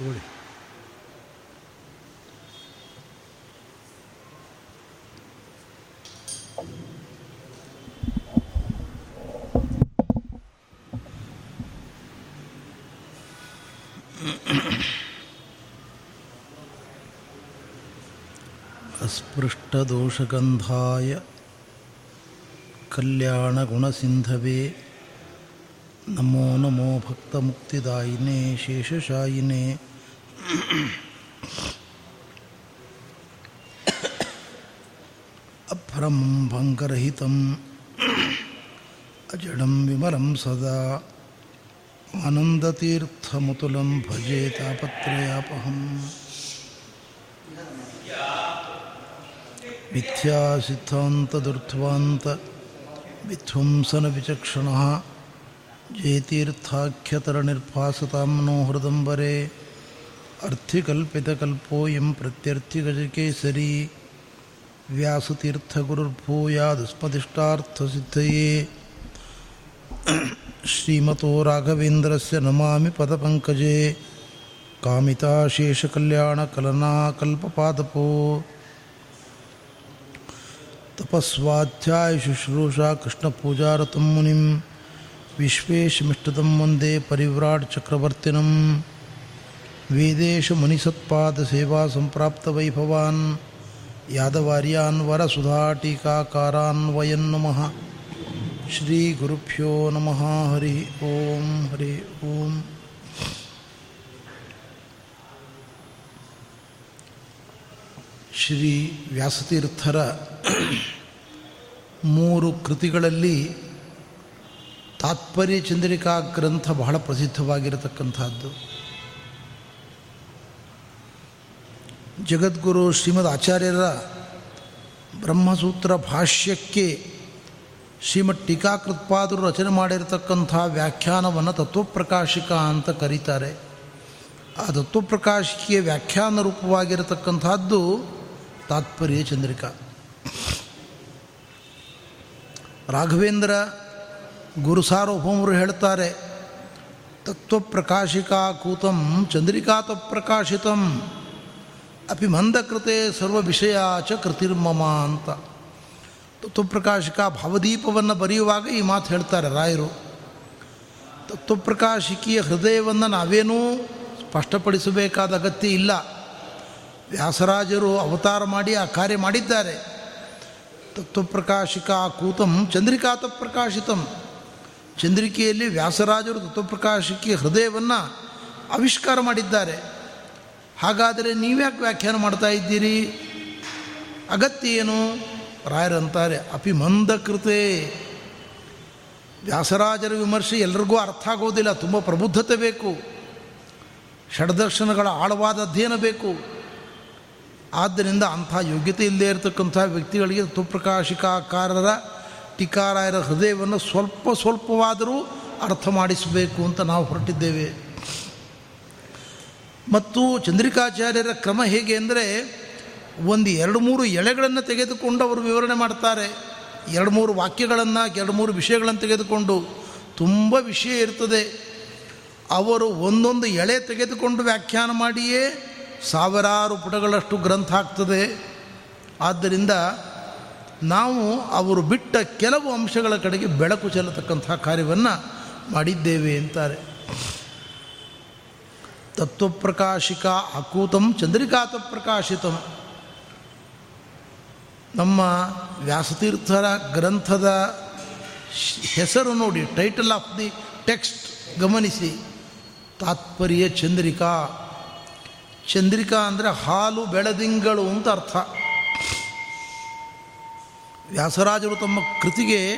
ತಗೊಳ್ಳಿ अस्पृष्टदोषगन्धाय कल्याणगुणसिन्धवे नमो नमो भक्तमुक्तिदायिने शेषशायिने अभ्रं भङ्गरहितम् अजडं विमलं सदा आनन्दतीर्थमुतुलं भजे तापत्रयापहम् विध्वंसनविचक्षणः जयतीर्थाख्यतरनिर्भासतां नो हृदम्बरे अर्थिकल्पितकल्पोऽयं प्रत्यर्थिगजकेसरी व्यासतीर्थगुरुर्भूयादस्मदिष्टार्थसिद्धये श्रीमतो राघवेन्द्रस्य नमामि पदपङ्कजे। कामिताशेषकल्याणकलनाकल्पपादपो। तपस्वाध्याय शुश्रूषा कृष्णपूजारतं मुनिं विश्वेशमिष्टतं वंदे परिव्राट् ವೇದೇಶು ಮನಿಸತ್ಪಾದ ಸೇವಾ ಸಂಪ್ರಾಪ್ತ ವೈಭವಾನ್ ಯಾದವಾರ್ಯಾನ್ ವರಸುಧಾಟೀಕಾಕಾರಾನ್ವಯನ್ ನಮಃ ಶ್ರೀ ಗುರುಭ್ಯೋ ನಮಃ ಹರಿ ಓಂ ಹರಿ ಓಂ ಶ್ರೀ ವ್ಯಾಸತೀರ್ಥರ ಮೂರು ಕೃತಿಗಳಲ್ಲಿ ತಾತ್ಪರ್ಯ ಚಂದ್ರಿಕಾ ಗ್ರಂಥ ಬಹಳ ಪ್ರಸಿದ್ಧವಾಗಿರತಕ್ಕಂಥದ್ದು. ಜಗದ್ಗುರು ಶ್ರೀಮದ್ ಆಚಾರ್ಯರ ಬ್ರಹ್ಮಸೂತ್ರ ಭಾಷ್ಯಕ್ಕೆ ಶ್ರೀಮದ್ ಟೀಕಾಕೃತ್ಪಾದರು ರಚನೆ ಮಾಡಿರತಕ್ಕಂಥ ವ್ಯಾಖ್ಯಾನವನ್ನು ತತ್ವಪ್ರಕಾಶಿಕ ಅಂತ ಕರೀತಾರೆ. ಆ ತತ್ವಪ್ರಕಾಶಿಕೆಯ ವ್ಯಾಖ್ಯಾನ ರೂಪವಾಗಿರತಕ್ಕಂಥದ್ದು ತಾತ್ಪರ್ಯ ಚಂದ್ರಿಕಾ. ರಾಘವೇಂದ್ರ ಗುರು ಸಾರ್ವಭೌಮರು ಹೇಳ್ತಾರೆ, ತತ್ವಪ್ರಕಾಶಿಕಾ ಕೂತಂ ಚಂದ್ರಿಕಾತ ಪ್ರಕಾಶಿತಂ ಅಪಿ ಮಂದಕೃತೆ ಸರ್ವ ವಿಷಯ ಚ ಕೃತಿರ್ಮಮ ಅಂತ. ತತ್ವಪ್ರಕಾಶಕ ಭಾವದೀಪವನ್ನು ಬರೆಯುವಾಗ ಈ ಮಾತು ಹೇಳ್ತಾರೆ ರಾಯರು. ತತ್ವಪ್ರಕಾಶಿಕೆಯ ಹೃದಯವನ್ನು ನಾವೇನೂ ಸ್ಪಷ್ಟಪಡಿಸಬೇಕಾದ ಅಗತ್ಯ ಇಲ್ಲ. ವ್ಯಾಸರಾಜರು ಅವತಾರ ಮಾಡಿ ಆ ಕಾರ್ಯ ಮಾಡಿದ್ದಾರೆ. ತತ್ವಪ್ರಕಾಶಿಕಾ ಕೂತಂ ಚಂದ್ರಿಕಾತ ಪ್ರಕಾಶಿತಂ ಚಂದ್ರಿಕೆಯಲ್ಲಿ ವ್ಯಾಸರಾಜರು ತತ್ವಪ್ರಕಾಶಕ್ಕೆ ಹೃದಯವನ್ನು ಆವಿಷ್ಕಾರ ಮಾಡಿದ್ದಾರೆ. ಹಾಗಾದರೆ ನೀವ್ಯಾಕೆ ವ್ಯಾಖ್ಯಾನ ಮಾಡ್ತಾ ಇದ್ದೀರಿ? ಅಗತ್ಯ ಏನು? ರಾಯರಂತಾರೆ ಅಪಿ ಮಂದಕೃತೆ ವ್ಯಾಸರಾಜರ ವಿಮರ್ಶೆ ಎಲ್ರಿಗೂ ಅರ್ಥ ಆಗೋದಿಲ್ಲ, ತುಂಬ ಪ್ರಬುದ್ಧತೆ ಬೇಕು. ಷಡ್ದರ್ಶನಗಳ ಆಳವಾದ ಅಧ್ಯಯನ ಬೇಕು. ಆದ್ದರಿಂದ ಅಂಥ ಯೋಗ್ಯತೆ ಇಲ್ಲದೆ ಇರತಕ್ಕಂಥ ವ್ಯಕ್ತಿಗಳಿಗೆ ತುಪ್ರಕಾಶಿಕಾಕಾರರ ಟೀಕಾರಾಯರ ಹೃದಯವನ್ನು ಸ್ವಲ್ಪ ಸ್ವಲ್ಪವಾದರೂ ಅರ್ಥ ಮಾಡಿಸಬೇಕು ಅಂತ ನಾವು ಹೊರಟಿದ್ದೇವೆ. ಮತ್ತು ಚಂದ್ರಿಕಾಚಾರ್ಯರ ಕ್ರಮ ಹೇಗೆ ಅಂದರೆ ಒಂದು ಎರಡು ಮೂರು ಎಳೆಗಳನ್ನು ತೆಗೆದುಕೊಂಡು ಅವರು ವಿವರಣೆ ಮಾಡ್ತಾರೆ. ಎರಡು ಮೂರು ವಾಕ್ಯಗಳನ್ನು, ಎರಡು ಮೂರು ವಿಷಯಗಳನ್ನು ತೆಗೆದುಕೊಂಡು ತುಂಬ ವಿಷಯ ಇರ್ತದೆ. ಅವರು ಒಂದೊಂದು ಎಳೆ ತೆಗೆದುಕೊಂಡು ವ್ಯಾಖ್ಯಾನ ಮಾಡಿಯೇ ಸಾವಿರಾರು ಪುಟಗಳಷ್ಟು ಗ್ರಂಥ ಆಗ್ತದೆ ಆದ್ದರಿಂದ ನಾವು ಅವರು ಬಿಟ್ಟ ಕೆಲವು ಅಂಶಗಳ ಕಡೆಗೆ ಬೆಳಕು ಚೆಲ್ಲತಕ್ಕಂಥ ಕಾರ್ಯವನ್ನು ಮಾಡಿದ್ದೇವೆ ಅಂತಾರೆ. ತತ್ವಪ್ರಕಾಶಿಕ ಅಕೂತಂ ಚಂದ್ರಿಕಾತ ಪ್ರಕಾಶಿತಂ ನಮ್ಮ ವ್ಯಾಸತೀರ್ಥರ ಗ್ರಂಥದ ಹೆಸರು ನೋಡಿ ಟೈಟಲ್ ಆಫ್ ದಿ ಟೆಕ್ಸ್ಟ್ ಗಮನಿಸಿ. ತಾತ್ಪರ್ಯ ಚಂದ್ರಿಕಾ. ಚಂದ್ರಿಕಾ ಅಂದರೆ ಹಾಲು ಬೆಳದಿಂಗಳು ಅಂತ ಅರ್ಥ. ವ್ಯಾಸರಾಜರು ತಮ್ಮ ಕೃತಿಗೆ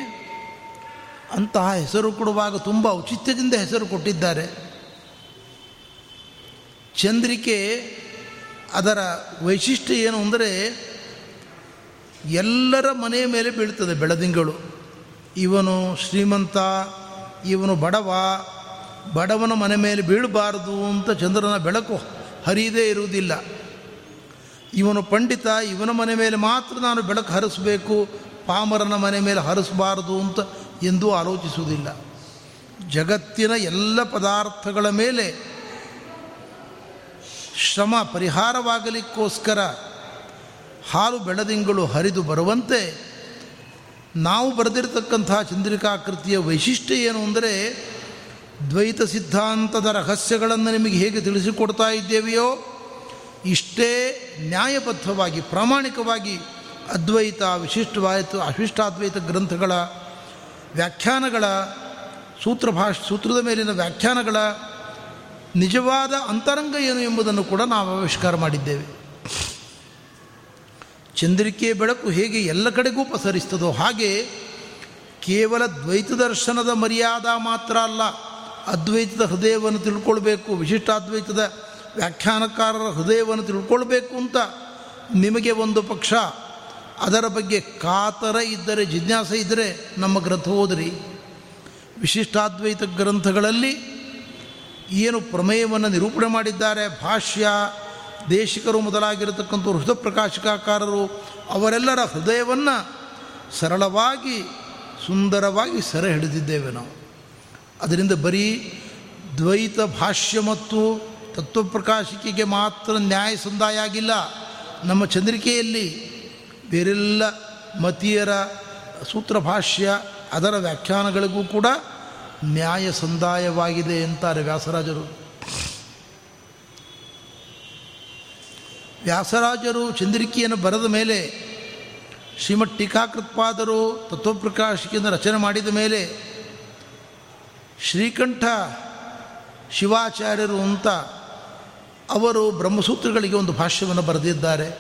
ಅಂತಹ ಹೆಸರು ಕೊಡುವಾಗ ತುಂಬ ಔಚಿತ್ಯದಿಂದ ಹೆಸರು ಕೊಟ್ಟಿದ್ದಾರೆ. ಚಂದ್ರಿಕೆ ಅದರ ವೈಶಿಷ್ಟ್ಯ ಏನು ಅಂದರೆ ಎಲ್ಲರ ಮನೆಯ ಮೇಲೆ ಬೀಳ್ತದೆ ಬೆಳದಿಂಗಳು. ಇವನು ಶ್ರೀಮಂತ, ಇವನು ಬಡವ, ಬಡವನ ಮನೆ ಮೇಲೆ ಬೀಳಬಾರದು ಅಂತ ಚಂದ್ರನ ಬೆಳಕು ಹರಿಯದೇ ಇರುವುದಿಲ್ಲ. ಇವನು ಪಂಡಿತ, ಇವನ ಮನೆ ಮೇಲೆ ಮಾತ್ರ ನಾನು ಬೆಳಕು ಹರಿಸಬೇಕು, ಪಾಮರನ ಮನೆ ಮೇಲೆ ಹರಿಸಬಾರದು ಅಂತ ಎಂದೂ ಆಲೋಚಿಸುವುದಿಲ್ಲ. ಜಗತ್ತಿನ ಎಲ್ಲ ಪದಾರ್ಥಗಳ ಮೇಲೆ ಶ್ರಮ ಪರಿಹಾರವಾಗಲಿಕ್ಕೋಸ್ಕರ ಹಾಲು ಬೆಳದಿಂಗಳು ಹರಿದು ಬರುವಂತೆ ನಾವು ಬರೆದಿರತಕ್ಕಂತಹ ಚಂದ್ರಿಕಾಕೃತಿಯ ವೈಶಿಷ್ಟ್ಯ ಏನು ಅಂದರೆ ದ್ವೈತ ಸಿದ್ಧಾಂತದ ರಹಸ್ಯಗಳನ್ನು ನಿಮಗೆ ಹೇಗೆ ತಿಳಿಸಿಕೊಡ್ತಾ ಇದ್ದೇವೆಯೋ ಇಷ್ಟೇ ನ್ಯಾಯಬದ್ಧವಾಗಿ, ಪ್ರಾಮಾಣಿಕವಾಗಿ ಅದ್ವೈತ, ವಿಶಿಷ್ಟವಾಯಿತು ಅಶಿಷ್ಟಾದ್ವೈತ ಗ್ರಂಥಗಳ ವ್ಯಾಖ್ಯಾನಗಳ ಸೂತ್ರ ಭಾಷ್ ಸೂತ್ರದ ಮೇಲಿನ ವ್ಯಾಖ್ಯಾನಗಳ ನಿಜವಾದ ಅಂತರಂಗ ಏನು ಎಂಬುದನ್ನು ಕೂಡ ನಾವು ಆವಿಷ್ಕಾರ ಮಾಡಿದ್ದೇವೆ. ಚಂದ್ರಿಕೆ ಬೆಳಕು ಹೇಗೆ ಎಲ್ಲ ಕಡೆಗೂ ಪಸರಿಸ್ತದೋ ಹಾಗೆ ಕೇವಲ ದ್ವೈತ ದರ್ಶನದ ಮರ್ಯಾದ ಮಾತ್ರ ಅಲ್ಲ, ಅದ್ವೈತದ ಹೃದಯವನ್ನು ತಿಳ್ಕೊಳ್ಬೇಕು, ವಿಶಿಷ್ಟಾದ್ವೈತದ ವ್ಯಾಖ್ಯಾನಕಾರರ ಹೃದಯವನ್ನು ತಿಳ್ಕೊಳ್ಬೇಕು ಅಂತ ನಿಮಗೆ ಒಂದು ಪಕ್ಷ, ಅದರ ಬಗ್ಗೆ ಕಾತರ ಇದ್ದರೆ, ಜಿಜ್ಞಾಸೆ ಇದ್ದರೆ ನಮ್ಮ ಗ್ರಂಥ ಓದ್ರಿ ವಿಶಿಷ್ಟಾದ್ವೈತ ಗ್ರಂಥಗಳಲ್ಲಿ ಏನು ಪ್ರಮೇಯವನ್ನು ನಿರೂಪಣೆ ಮಾಡಿದ್ದಾರೆ, ಭಾಷ್ಯ, ದೇಶಿಕರು ಮೊದಲಾಗಿರತಕ್ಕಂಥ ಹೃದಯ ಪ್ರಕಾಶಕಾಕಾರರು ಅವರೆಲ್ಲರ ಹೃದಯವನ್ನು ಸರಳವಾಗಿ, ಸುಂದರವಾಗಿ ಸೆರೆ ಹಿಡಿದಿದ್ದೇವೆ ನಾವು. ಅದರಿಂದ ಬರೀ ದ್ವೈತ ಭಾಷ್ಯ ಮತ್ತು ತತ್ವಪ್ರಕಾಶಿಕೆಗೆ ಮಾತ್ರ ನ್ಯಾಯ ಸಂದಾಯ ಆಗಿಲ್ಲ. ನಮ್ಮ ಚಂದ್ರಿಕೆಯಲ್ಲಿ ಬೇರೆಲ್ಲ ಮತೀಯರ ಸೂತ್ರ ಭಾಷ್ಯ, ಅದರ ವ್ಯಾಖ್ಯಾನಗಳಿಗೂ ಕೂಡ ನ್ಯಾಯ ಸಂದಾಯವಾಗಿದೆ ಅಂತಾರೆ ವ್ಯಾಸರಾಜರು. ವ್ಯಾಸರಾಜರು ಚಂದ್ರಿಕೆಯನ್ನು ಬರೆದ ಮೇಲೆ ಶ್ರೀಮಠ್ ಟೀಕಾಕೃತ್ಪಾದರು ತತ್ವಪ್ರಕಾಶಿಕೆಯನ್ನು ರಚನೆ ಮಾಡಿದ ಮೇಲೆ, ಶ್ರೀಕಂಠ ಶಿವಾಚಾರ್ಯರು ಅಂತ ಅವರು ಬ್ರಹ್ಮಸೂತ್ರಗಳಿಗೆ ಒಂದು ಭಾಷ್ಯವನ್ನು ಬರೆದಿದ್ದಾರೆ.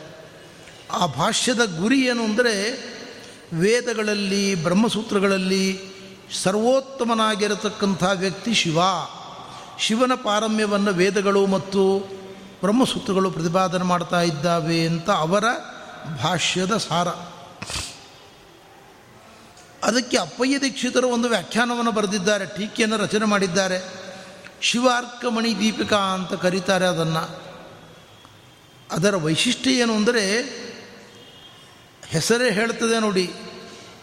ಆ ಭಾಷ್ಯದ ಗುರಿ ಏನು ಅಂದರೆ, ವೇದಗಳಲ್ಲಿ, ಬ್ರಹ್ಮಸೂತ್ರಗಳಲ್ಲಿ ಸರ್ವೋತ್ತಮನಾಗಿರತಕ್ಕಂಥ ವ್ಯಕ್ತಿ ಶಿವ. ಶಿವನ ಪಾರಮ್ಯವನ್ನು ವೇದಗಳು ಮತ್ತು ಬ್ರಹ್ಮಸೂತ್ರಗಳು ಪ್ರತಿಪಾದನೆ ಮಾಡ್ತಾ ಇದ್ದಾವೆ ಅಂತ ಅವರ ಭಾಷ್ಯದ ಸಾರ. ಅದಕ್ಕೆ ಅಪ್ಪಯ್ಯ ದೀಕ್ಷಿತರು ಒಂದು ವ್ಯಾಖ್ಯಾನವನ್ನು ಬರೆದಿದ್ದಾರೆ, ಟೀಕೆಯನ್ನು ರಚನೆ ಮಾಡಿದ್ದಾರೆ. ಶಿವಾರ್ಕಮಣಿ ದೀಪಿಕಾ ಅಂತ ಕರೀತಾರೆ ಅದನ್ನು. ಅದರ ವೈಶಿಷ್ಟ್ಯ ಏನು ಅಂದರೆ, ಹೆಸರೇ ಹೇಳ್ತದೆ ನೋಡಿ.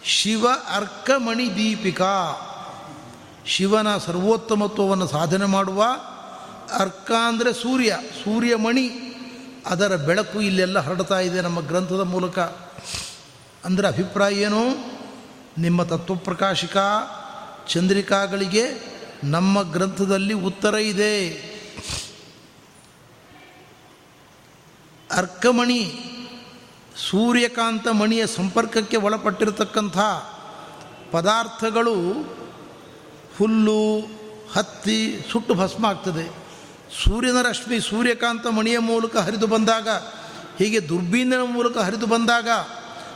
ಶಿವ ಅರ್ಕಮಣಿ ದೀಪಿಕಾ. ಶಿವನ ಸರ್ವೋತ್ತಮತ್ವವನ್ನು ಸಾಧನೆ ಮಾಡುವ ಅರ್ಕ ಅಂದರೆ ಸೂರ್ಯ, ಸೂರ್ಯಮಣಿ. ಅದರ ಬೆಳಕು ಇಲ್ಲೆಲ್ಲ ಹರಡ್ತಾ ಇದೆ ನಮ್ಮ ಗ್ರಂಥದ ಮೂಲಕ. ಅಂದರೆ ಅಭಿಪ್ರಾಯ ಏನು? ನಿಮ್ಮ ತತ್ವಪ್ರಕಾಶಿಕ ಚಂದ್ರಿಕಾಗಳಿಗೆ ನಮ್ಮ ಗ್ರಂಥದಲ್ಲಿ ಉತ್ತರ ಇದೆ. ಅರ್ಕಮಣಿ ಸೂರ್ಯಕಾಂತ ಮಣಿಯ ಸಂಪರ್ಕಕ್ಕೆ ಒಳಪಟ್ಟಿರತಕ್ಕಂಥ ಪದಾರ್ಥಗಳು ಹುಲ್ಲು, ಹತ್ತಿ, ಸುಟ್ಟು ಭಸ್ಮ ಆಗ್ತದೆ. ಸೂರ್ಯನ ರಶ್ಮಿ ಸೂರ್ಯಕಾಂತ ಮಣಿಯ ಮೂಲಕ ಹರಿದು ಬಂದಾಗ, ಹೀಗೆ ದುರ್ಬೀನಿನ ಮೂಲಕ ಹರಿದು ಬಂದಾಗ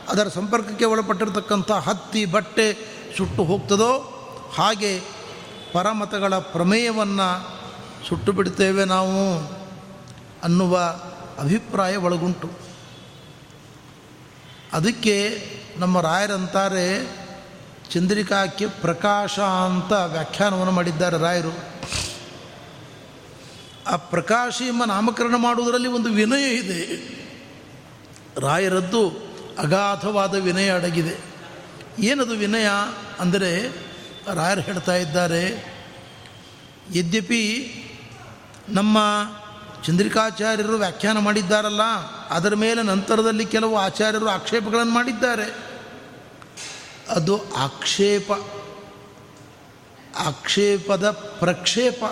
ಅದರ ಸಂಪರ್ಕಕ್ಕೆ ಒಳಪಟ್ಟಿರತಕ್ಕಂಥ ಹತ್ತಿ, ಬಟ್ಟೆ ಸುಟ್ಟು ಹೋಗ್ತದೋ, ಹಾಗೆ ಪರಮತಗಳ ಪ್ರಮೇಯವನ್ನು ಸುಟ್ಟು ಬಿಡ್ತೇವೆ ನಾವು ಅನ್ನುವ ಅಭಿಪ್ರಾಯ ಒಳಗುಂಟು. ಅದಕ್ಕೆ ನಮ್ಮ ರಾಯರಂತಾರೆ ಚಂದ್ರಿಕಾಕ್ಕೆ ಪ್ರಕಾಶ ಅಂತ ವ್ಯಾಖ್ಯಾನವನ್ನು ಮಾಡಿದ್ದಾರೆ ರಾಯರು. ಆ ಪ್ರಕಾಶ ಎಂಬ ನಾಮಕರಣ ಮಾಡುವುದರಲ್ಲಿ ಒಂದು ವಿನಯ ಇದೆ. ರಾಯರದ್ದು ಅಗಾಧವಾದ ವಿನಯ ಅಡಗಿದೆ. ಏನದು ವಿನಯ ಅಂದರೆ ರಾಯರು ಹೇಳ್ತಾ ಇದ್ದಾರೆ, ಯದ್ಯಪಿ ನಮ್ಮ ಚಂದ್ರಿಕಾಚಾರ್ಯರು ವ್ಯಾಖ್ಯಾನ ಮಾಡಿದ್ದಾರಲ್ಲ, ಅದರ ಮೇಲೆ ನಂತರದಲ್ಲಿ ಕೆಲವು ಆಚಾರ್ಯರು ಆಕ್ಷೇಪಗಳನ್ನು ಮಾಡಿದ್ದಾರೆ. ಅದು ಆಕ್ಷೇಪ. ಆಕ್ಷೇಪದ ಪ್ರಕ್ಷೇಪ.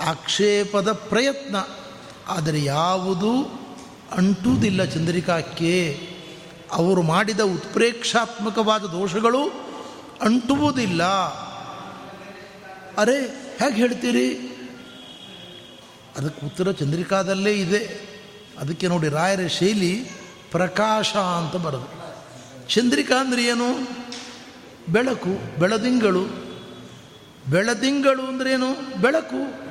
ಆಕ್ಷೇಪದ ಪ್ರಯತ್ನ. ಆದರೆ ಯಾವುದು ಅಂಟುವುದಿಲ್ಲ ಚಂದ್ರಿಕಾಕ್ಕೆ. ಅವರು ಮಾಡಿದ ಉತ್ಪ್ರೇಕ್ಷಾತ್ಮಕವಾದ ದೋಷಗಳು ಅಂಟುವುದಿಲ್ಲ. ಅರೆ, ಹೇಗೆ ಹೇಳ್ತೀರಿ? ಅದಕ್ಕೆ ಉತ್ತರ ಚಂದ್ರಿಕಾದಲ್ಲೇ ಇದೆ. ಅದಕ್ಕೆ ನೋಡಿ ರಾಯರ ಶೈಲಿ ಪ್ರಕಾಶ ಅಂತ ಬರೋದು. ಚಂದ್ರಿಕಾ ಅಂದರೆ ಏನು? ಬೆಳಕು, ಬೆಳದಿಂಗಳು. ಬೆಳದಿಂಗಳು ಅಂದ್ರೇನು ಬೆಳಕು.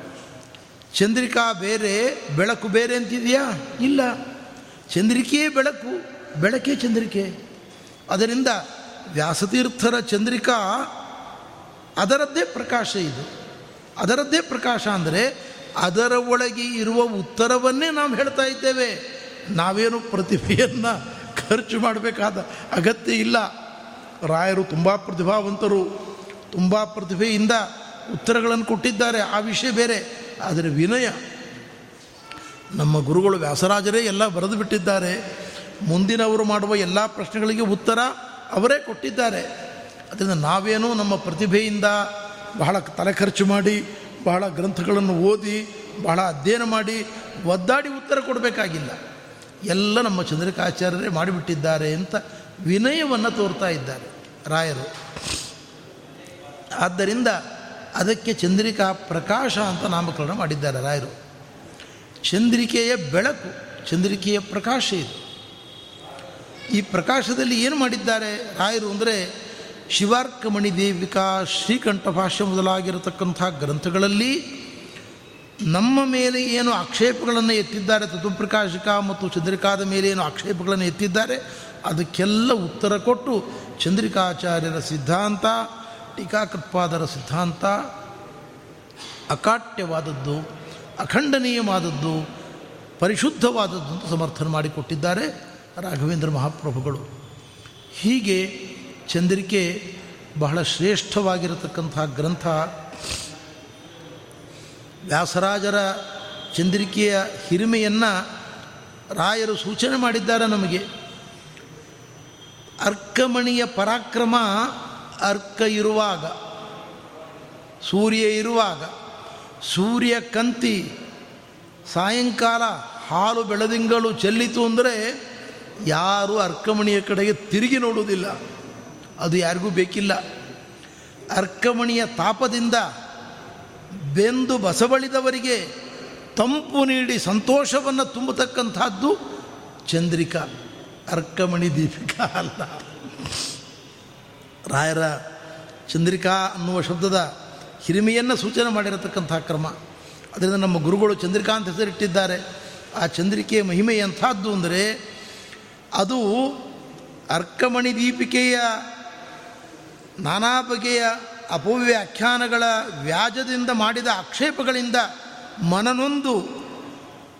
ಚಂದ್ರಿಕಾ ಬೇರೆ, ಬೆಳಕು ಬೇರೆ ಅಂತಿದೆಯಾ? ಇಲ್ಲ. ಚಂದ್ರಿಕೆಯೇ ಬೆಳಕು, ಬೆಳಕೇ ಚಂದ್ರಿಕೆ. ಅದರಿಂದ ವ್ಯಾಸತೀರ್ಥರ ಚಂದ್ರಿಕಾ ಅದರದ್ದೇ ಪ್ರಕಾಶ ಇದು. ಅದರದ್ದೇ ಪ್ರಕಾಶ ಅಂದರೆ ಅದರ ಒಳಗೆ ಇರುವ ಉತ್ತರವನ್ನೇ ನಾವು ಹೇಳ್ತಾ ಇದ್ದೇವೆ. ನಾವೇನು ಪ್ರತಿಭೆಯನ್ನು ಖರ್ಚು ಮಾಡಬೇಕಾದ ಅಗತ್ಯ ಇಲ್ಲ. ರಾಯರು ತುಂಬ ಪ್ರತಿಭಾವಂತರು. ತುಂಬ ಪ್ರತಿಭೆಯಿಂದ ಉತ್ತರಗಳನ್ನು ಕೊಟ್ಟಿದ್ದಾರೆ. ಆ ವಿಷಯ ಬೇರೆ. ಆದರೆ ವಿನಯ, ನಮ್ಮ ಗುರುಗಳು ವ್ಯಾಸರಾಜರೇ ಎಲ್ಲ ಬರೆದು ಬಿಟ್ಟಿದ್ದಾರೆ. ಮುಂದಿನವರು ಮಾಡುವ ಎಲ್ಲ ಪ್ರಶ್ನೆಗಳಿಗೆ ಉತ್ತರ ಅವರೇ ಕೊಟ್ಟಿದ್ದಾರೆ. ಅದರಿಂದ ನಾವೇನು ನಮ್ಮ ಪ್ರತಿಭೆಯಿಂದ ಬಹಳ ತಲೆ ಖರ್ಚು ಮಾಡಿ ಬಹಳ ಗ್ರಂಥಗಳನ್ನು ಓದಿ, ಬಹಳ ಅಧ್ಯಯನ ಮಾಡಿ, ಒದ್ದಾಡಿ ಉತ್ತರ ಕೊಡಬೇಕಾಗಿಲ್ಲ. ಎಲ್ಲ ನಮ್ಮ ಚಂದ್ರಿಕಾಚಾರ್ಯರೇ ಮಾಡಿಬಿಟ್ಟಿದ್ದಾರೆ ಅಂತ ವಿನಯವನ್ನು ತೋರ್ತಾ ಇದ್ದಾರೆ ರಾಯರು. ಆದ್ದರಿಂದ ಅದಕ್ಕೆ ಚಂದ್ರಿಕಾ ಪ್ರಕಾಶ ಅಂತ ನಾಮಕರಣ ಮಾಡಿದ್ದಾರೆ ರಾಯರು. ಚಂದ್ರಿಕೆಯ ಬೆಳಕು, ಚಂದ್ರಿಕೆಯ ಪ್ರಕಾಶ ಇದು. ಈ ಪ್ರಕಾಶದಲ್ಲಿ ಏನು ಮಾಡಿದ್ದಾರೆ ರಾಯರು ಅಂದರೆ ಶಿವಾರ್ಕಮಣಿ ದೇವಿಕಾ ಶ್ರೀಕಂಠ ಭಾಷ್ಯ ಮೊದಲಾಗಿರತಕ್ಕಂಥ ಗ್ರಂಥಗಳಲ್ಲಿ ನಮ್ಮ ಮೇಲೆ ಏನು ಆಕ್ಷೇಪಗಳನ್ನು ಎತ್ತಿದ್ದಾರೆ, ತತ್ವಪ್ರಕಾಶಿಕ ಮತ್ತು ಚಂದ್ರಿಕಾದ ಮೇಲೆ ಏನು ಆಕ್ಷೇಪಗಳನ್ನು ಎತ್ತಿದ್ದಾರೆ, ಅದಕ್ಕೆಲ್ಲ ಉತ್ತರ ಕೊಟ್ಟು ಚಂದ್ರಿಕಾಚಾರ್ಯರ ಸಿದ್ಧಾಂತ, ಟೀಕಾಕೃತ್ಪಾದರ ಸಿದ್ಧಾಂತ, ಅಕಾಟ್ಯವಾದದ್ದು, ಅಖಂಡನೀಯವಾದದ್ದು, ಪರಿಶುದ್ಧವಾದದ್ದು ಸಮರ್ಥನೆ ಮಾಡಿಕೊಟ್ಟಿದ್ದಾರೆ ರಾಘವೇಂದ್ರ ಮಹಾಪ್ರಭುಗಳು. ಹೀಗೆ ಚಂದ್ರಿಕೆ ಬಹಳ ಶ್ರೇಷ್ಠವಾಗಿರತಕ್ಕಂಥ ಗ್ರಂಥ. ವ್ಯಾಸರಾಜರ ಚಂದ್ರಿಕೆಯ ಹಿರಿಮೆಯನ್ನು ರಾಯರು ಸೂಚನೆ ಮಾಡಿದ್ದಾರೆ ನಮಗೆ. ಅರ್ಕಮಣಿಯ ಪರಾಕ್ರಮ ಅರ್ಕ ಇರುವಾಗ, ಸೂರ್ಯ ಇರುವಾಗ, ಸೂರ್ಯ ಕಂತಿ ಸಾಯಂಕಾಲ ಹಾಲು ಬೆಳದಿಂಗಳು ಚೆಲ್ಲಿತು ಅಂದರೆ ಯಾರು ಅರ್ಕಮಣಿಯ ಕಡೆಗೆ ತಿರುಗಿ ನೋಡುವುದಿಲ್ಲ. ಅದು ಯಾರಿಗೂ ಬೇಕಿಲ್ಲ. ಅರ್ಕಮಣಿಯ ತಾಪದಿಂದ ಬೆಂದು ಬಸವಳಿದವರಿಗೆ ತಂಪು ನೀಡಿ ಸಂತೋಷವನ್ನು ತುಂಬತಕ್ಕಂಥದ್ದು ಚಂದ್ರಿಕಾ, ಅರ್ಕಮಣಿ ದೀಪಿಕಾ ಅಲ್ಲ. ರಾಯರ ಚಂದ್ರಿಕಾ ಅನ್ನುವ ಶಬ್ದದ ಹಿರಿಮೆಯನ್ನು ಸೂಚನೆ ಮಾಡಿರತಕ್ಕಂಥ ಕ್ರಮ. ಅದರಿಂದ ನಮ್ಮ ಗುರುಗಳು ಚಂದ್ರಿಕಾ ಅಂತ ಹೆಸರಿಟ್ಟಿದ್ದಾರೆ. ಆ ಚಂದ್ರಿಕೆಯ ಮಹಿಮೆ ಎಂಥದ್ದು ಅಂದರೆ ಅದು ಅರ್ಕಮಣಿ ದೀಪಿಕೆಯ ನಾನಾ ಬಗೆಯ ಅಪವ್ಯಾಖ್ಯಾನಗಳ ವ್ಯಾಜದಿಂದ ಮಾಡಿದ ಆಕ್ಷೇಪಗಳಿಂದ ಮನನೊಂದು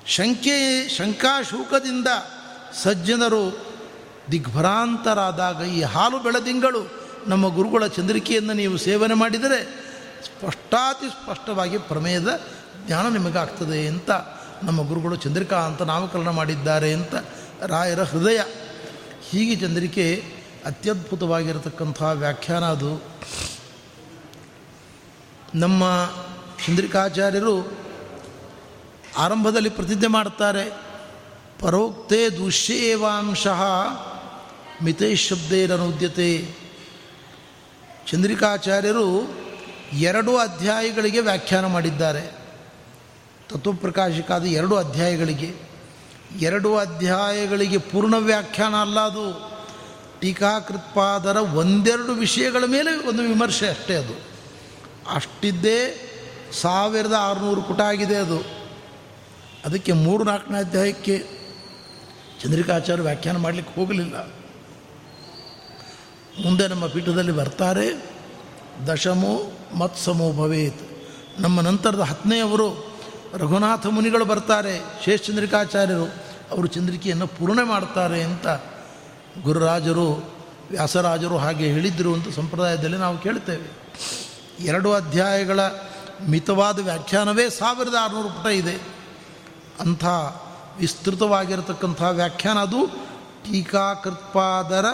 ಶಂಕೆ, ಶಂಕಾಶೂಕದಿಂದ ಸಜ್ಜನರು ದಿಗ್ಭ್ರಾಂತರಾದಾಗ ಈ ಹಾಲು ಬೆಳದಿಂಗಳು ನಮ್ಮ ಗುರುಗಳ ಚಂದ್ರಿಕೆಯನ್ನು ನೀವು ಸೇವನೆ ಮಾಡಿದರೆ ಸ್ಪಷ್ಟಾತಿ ಸ್ಪಷ್ಟವಾಗಿ ಪ್ರಮೇಯದ ಜ್ಞಾನ ನಿಮಗಾಗ್ತದೆ ಅಂತ ನಮ್ಮ ಗುರುಗಳು ಚಂದ್ರಿಕಾ ಅಂತ ನಾಮಕರಣ ಮಾಡಿದ್ದಾರೆ ಅಂತ ರಾಯರ ಹೃದಯ. ಹೀಗೆ ಚಂದ್ರಿಕೆ ಅತ್ಯದ್ಭುತವಾಗಿರತಕ್ಕಂಥ ವ್ಯಾಖ್ಯಾನ ಅದು. ನಮ್ಮ ಚಂದ್ರಿಕಾಚಾರ್ಯರು ಆರಂಭದಲ್ಲಿ ಪ್ರತಿಜ್ಞೆ ಮಾಡ್ತಾರೆ ಪರೋಕ್ತೆ ದುಷ್ಯೇವಾಂಶಃ ಮಿತೈಶಬ್ದೇರನುದ್ಯತೆ ಚಂದ್ರಿಕಾಚಾರ್ಯರು ಎರಡು ಅಧ್ಯಾಯಗಳಿಗೆ ವ್ಯಾಖ್ಯಾನ ಮಾಡಿದ್ದಾರೆ. ತತ್ವಪ್ರಕಾಶಿಕಾದ ಎರಡು ಅಧ್ಯಾಯಗಳಿಗೆ. ಎರಡು ಅಧ್ಯಾಯಗಳಿಗೆ ಪೂರ್ಣ ವ್ಯಾಖ್ಯಾನ ಅಲ್ಲ ಅದು. ಟೀಕಾಕೃತ್ಪಾದರ ಒಂದೆರಡು ವಿಷಯಗಳ ಮೇಲೆ ಒಂದು ವಿಮರ್ಶೆ ಅಷ್ಟೇ ಅದು. ಅಷ್ಟಿದ್ದೇ ಸಾವಿರದ ಆರುನೂರು ಪುಟ ಆಗಿದೆ ಅದು. ಅದಕ್ಕೆ ಮೂರು ನಾಲ್ಕನೇ ಅಧ್ಯಾಯಕ್ಕೆ ಚಂದ್ರಿಕಾಚಾರ್ಯ ವ್ಯಾಖ್ಯಾನ ಮಾಡಲಿಕ್ಕೆ ಹೋಗಲಿಲ್ಲ. ಮುಂದೆ ನಮ್ಮ ಪೀಠದಲ್ಲಿ ಬರ್ತಾರೆ, ದಶಮೋ ಮತ್ಸಮೋ ಭವೇತ್. ನಮ್ಮ ನಂತರದ ಹತ್ತನೆಯವರು ರಘುನಾಥ ಮುನಿಗಳು ಬರ್ತಾರೆ, ಶೇಷಚಂದ್ರಿಕಾಚಾರ್ಯರು. ಅವರು ಚಂದ್ರಿಕೆಯನ್ನು ಪೂರ್ಣೆ ಮಾಡ್ತಾರೆ ಅಂತ ಗುರುರಾಜರು, ವ್ಯಾಸರಾಜರು ಹಾಗೆ ಹೇಳಿದ್ರು ಅಂತ ಸಂಪ್ರದಾಯದಲ್ಲಿ ನಾವು ಕೇಳ್ತೇವೆ. ಎರಡು ಅಧ್ಯಾಯಗಳ ಮಿತವಾದ ವ್ಯಾಖ್ಯಾನವೇ ಸಾವಿರದ ಆರುನೂರು ಪುಟ ಇದೆ. ಅಂಥ ವಿಸ್ತೃತವಾಗಿರತಕ್ಕಂಥ ವ್ಯಾಖ್ಯಾನ ಅದು. ಟೀಕಾಕೃತ್ಪಾದರ